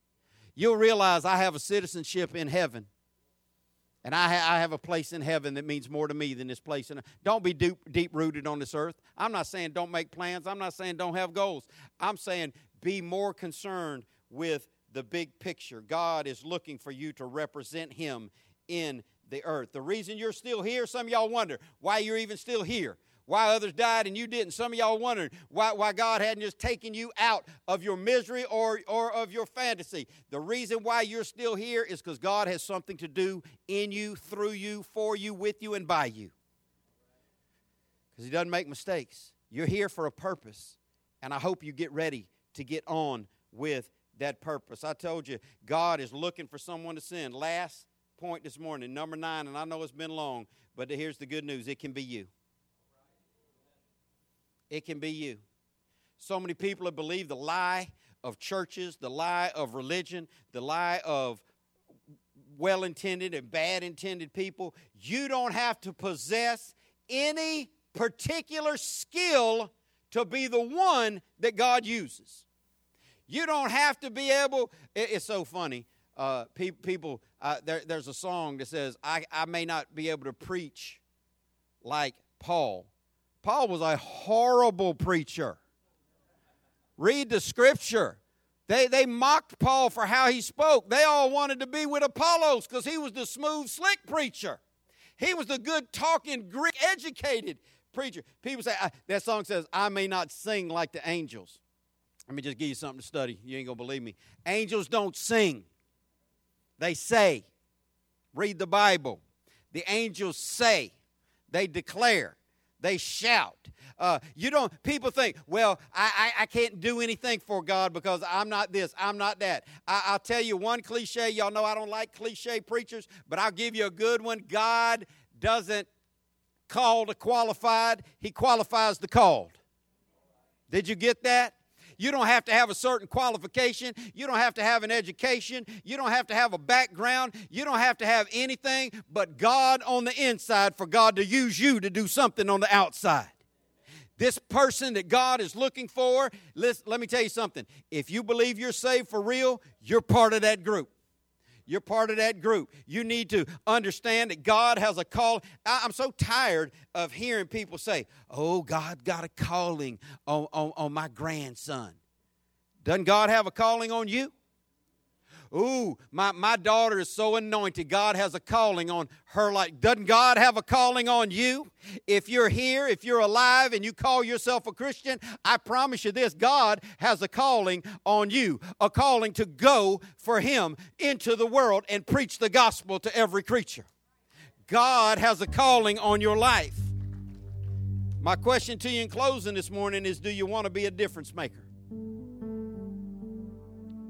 You'll realize I have a citizenship in heaven. And I, ha- I have a place in heaven that means more to me than this place. And uh, don't be deep rooted on this earth. I'm not saying don't make plans. I'm not saying don't have goals. I'm saying be more concerned with the big picture. God is looking for you to represent Him in the earth. The reason you're still here, some of y'all wonder why you're even still here. Why others died and you didn't. Some of y'all wondering why, why God hadn't just taken you out of your misery or, or of your fantasy. The reason why you're still here is because God has something to do in you, through you, for you, with you, and by you. Because He doesn't make mistakes. You're here for a purpose. And I hope you get ready to get on with that purpose. I told you, God is looking for someone to send. Last point this morning, number nine, and I know it's been long, but here's the good news it can be you. It can be you. So many people have believed the lie of churches, the lie of religion, the lie of well intended and bad intended people. You don't have to possess any particular skill to be the one that God uses. You don't have to be able, it's so funny. Uh, people, uh, there, there's a song that says, I, I may not be able to preach like Paul. Paul was a horrible preacher. Read the scripture. They, they mocked Paul for how he spoke. They all wanted to be with Apollos because he was the smooth, slick preacher. He was the good talking, Greek educated preacher. People say, that song says, I may not sing like the angels. Let me just give you something to study. You ain't going to believe me. Angels don't sing, they say. Read the Bible. The angels say, they declare, they shout. Uh, you don't, people think, well, I, I, I, can't do anything for God because I'm not this, I'm not that. I, will tell you one cliche. Y'all know I don't like cliche preachers, but I'll give you a good one. God doesn't call the qualified, He qualifies the called. Did you get that? You don't have to have a certain qualification. You don't have to have an education. You don't have to have a background. You don't have to have anything but God on the inside for God to use you to do something on the outside. This person that God is looking for, let me tell you something. If you believe you're saved for real, you're part of that group. You're part of that group. You need to understand that God has a call. I'm so tired of hearing people say, Oh, God got a calling on, on, on my grandson. Doesn't God have a calling on you? Ooh, my, my daughter is so anointed. God has a calling on her Like, Doesn't God have a calling on you? If you're here, if you're alive, and you call yourself a Christian, I promise you this God has a calling on you, a calling to go for Him into the world and preach the gospel to every creature. God has a calling on your life. My question to you in closing this morning is Do you want to be a difference maker?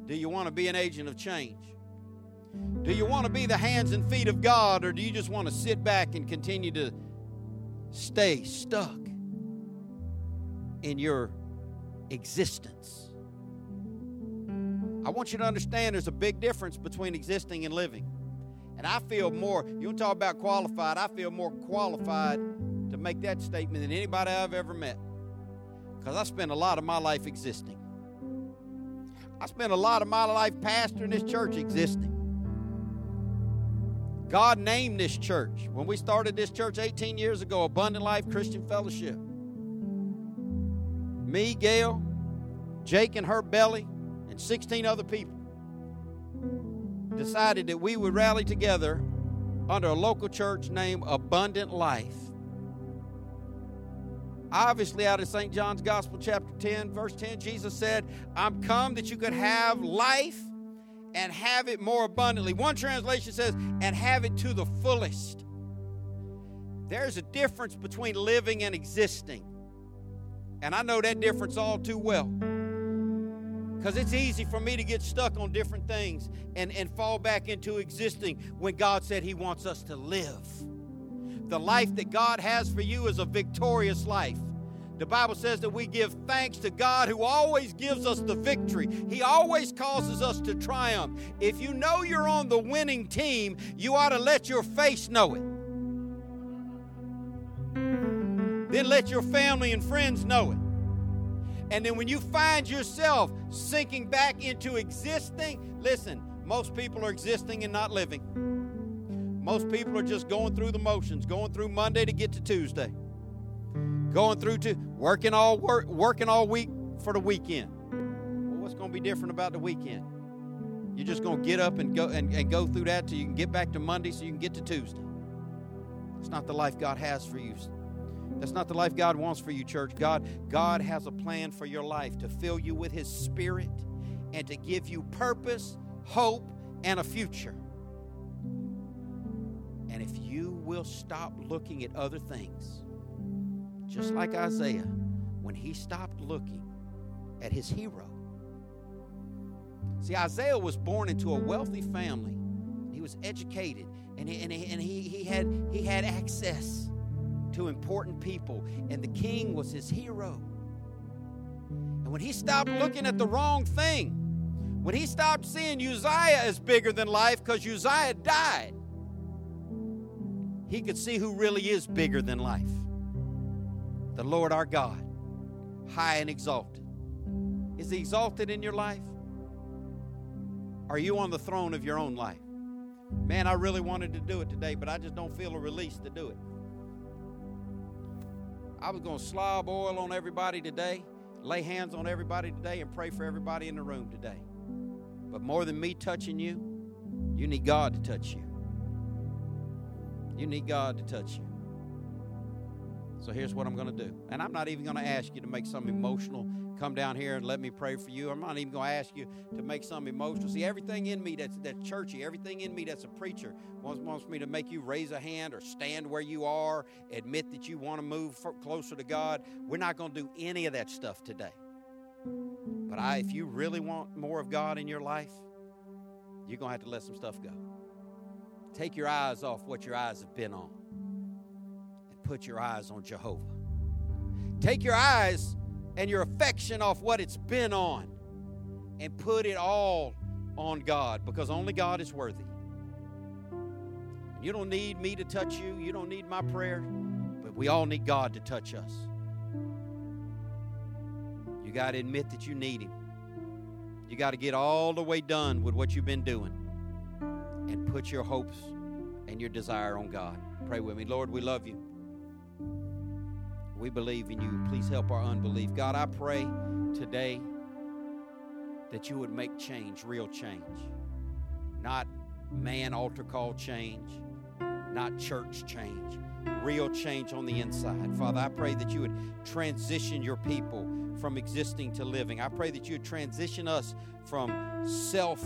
Do you want to be an agent of change? Do you want to be the hands and feet of God, or do you just want to sit back and continue to stay stuck in your existence? I want you to understand there's a big difference between existing and living. And I feel more, you want to talk about qualified, I feel more qualified to make that statement than anybody I've ever met. Because I spent a lot of my life existing. I spent a lot of my life pastoring this church existing. God named this church. When we started this church 18 years ago, Abundant Life Christian Fellowship. Me, Gail, Jake and her belly, and 16 other people decided that we would rally together under a local church named Abundant Life. Obviously, out of St. John's Gospel, chapter 10, verse 10, Jesus said, I'm come that you could have life and have it more abundantly. One translation says, and have it to the fullest. There's a difference between living and existing. And I know that difference all too well. Because it's easy for me to get stuck on different things and, and fall back into existing when God said He wants us to live. The life that God has for you is a victorious life. The Bible says that we give thanks to God who always gives us the victory. He always causes us to triumph. If you know you're on the winning team, you ought to let your face know it. Then let your family and friends know it. And then when you find yourself sinking back into existing, listen, most people are existing and not living. Most people are just going through the motions, going through Monday to get to Tuesday. Going through to working all work, working all week for the weekend. Well, what's going to be different about the weekend? You're just going to get up and go and, and go through that till you can get back to Monday so you can get to Tuesday. It's not the life God has for you. That's not the life God wants for you, church. God, God has a plan for your life to fill you with His Spirit and to give you purpose, hope, and a future. Will stop looking at other things, just like Isaiah, when he stopped looking at his hero. See, Isaiah was born into a wealthy family. He was educated, and he, and he, and he, he, had, he had access to important people, and the king was his hero. And when he stopped looking at the wrong thing, when he stopped seeing Uzziah as bigger than life because Uzziah died, he could see who really is bigger than life the Lord our God, high and exalted. Is he exalted in your life? Are you on the throne of your own life? Man, I really wanted to do it today, but I just don't feel a release to do it. I was going to slob oil on everybody today, lay hands on everybody today, and pray for everybody in the room today. But more than me touching you, you need God to touch you. You need God to touch you. So here's what I'm going to do. And I'm not even going to ask you to make some emotional come down here and let me pray for you. I'm not even going to ask you to make some emotional. See, everything in me that's, that's churchy, everything in me that's a preacher wants, wants me to make you raise a hand or stand where you are, admit that you want to move closer to God. We're not going to do any of that stuff today. But I, if you really want more of God in your life, you're going to have to let some stuff go. Take your eyes off what your eyes have been on and put your eyes on Jehovah. Take your eyes and your affection off what it's been on and put it all on God because only God is worthy. You don't need me to touch you, you don't need my prayer, but we all need God to touch us. You got to admit that you need Him. You got to get all the way done with what you've been doing and put your hopes and your desire on God. Pray with me. Lord, we love you. We believe in you. Please help our unbelief. God, I pray today that you would make change, real change. Not man altar call change, not church change, real change on the inside. Father, I pray that you would transition your people from existing to living. I pray that you would transition us from self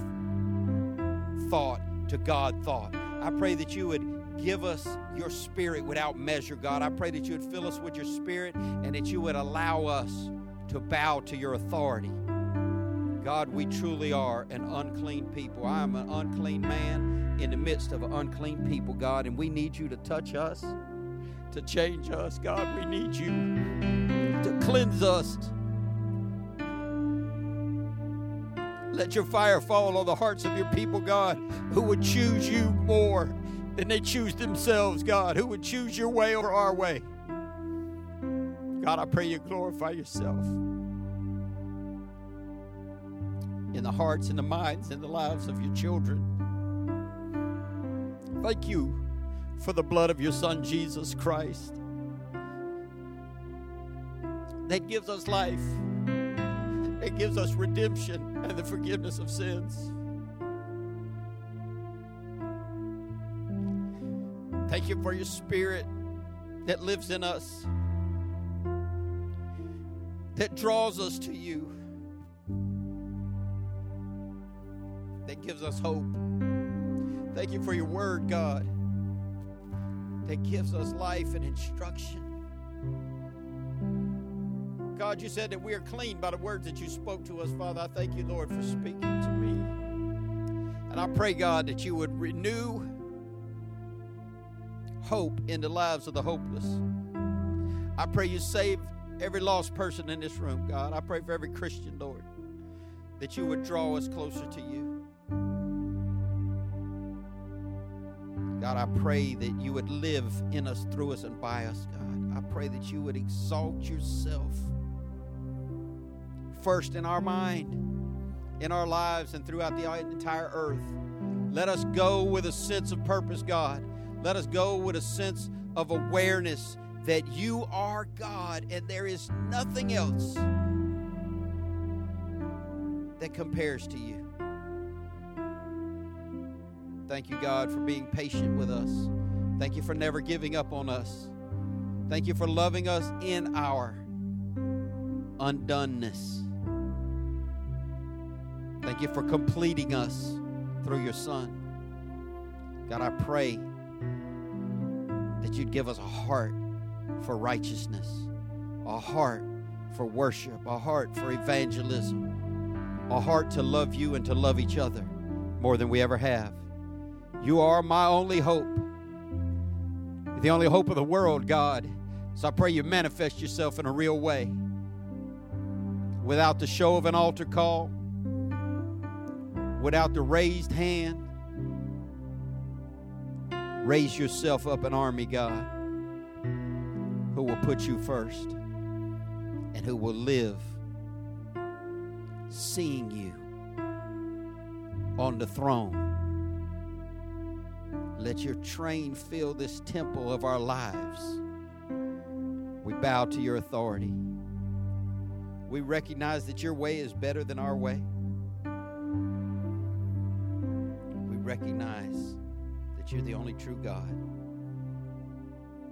thought to God thought. I pray that you would give us your spirit without measure, God. I pray that you would fill us with your spirit and that you would allow us to bow to your authority. God, we truly are an unclean people. I am an unclean man in the midst of an unclean people, God, and we need you to touch us, to change us. God, we need you to cleanse us. Let your fire fall on the hearts of your people, God, who would choose you more than they choose themselves, God, who would choose your way over our way. God, I pray you glorify yourself in the hearts and the minds and the lives of your children. Thank you for the blood of your Son, Jesus Christ, that gives us life, that gives us redemption and the forgiveness of sins. Thank you for your Spirit that lives in us, that draws us to you, that gives us hope. Thank you for your word, God, that gives us life and instruction. God, you said that we are clean by the words that you spoke to us, Father. I thank you, Lord, for speaking to me. And I pray, God, that you would renew hope in the lives of the hopeless. I pray you save every lost person in this room, God. I pray for every Christian, Lord, that you would draw us closer to you. God, I pray that you would live in us, through us, and by us, God. I pray that you would exalt yourself first in our mind, in our lives, and throughout the entire earth. Let us go with a sense of purpose, God. Let us go with a sense of awareness that you are God and there is nothing else that compares to you. Thank you, God, for being patient with us. Thank you for never giving up on us. Thank you for loving us in our undoneness. Thank you for completing us through your Son. God, I pray that you'd give us a heart for righteousness, a heart for worship, a heart for evangelism, a heart to love you and to love each other more than we ever have. You are my only hope, the only hope of the world, God. So I pray you manifest yourself in a real way without the show of an altar call, without the raised hand. Raise yourself up an army, God, who will put you first and who will live seeing you on the throne. Let your train fill this temple of our lives. We bow to your authority. We recognize that your way is better than our way. Recognize that you're the only true God.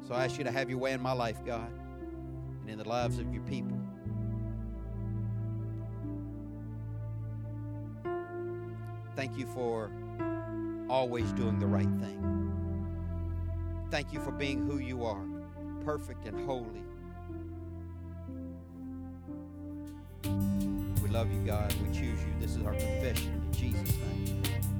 So I ask you to have your way in my life, God, and in the lives of your people. Thank you for always doing the right thing. Thank you for being who you are, perfect and holy. We love you, God. We choose you. This is our confession in Jesus' name.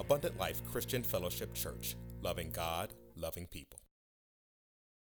Abundant Life Christian Fellowship Church, loving God, loving people.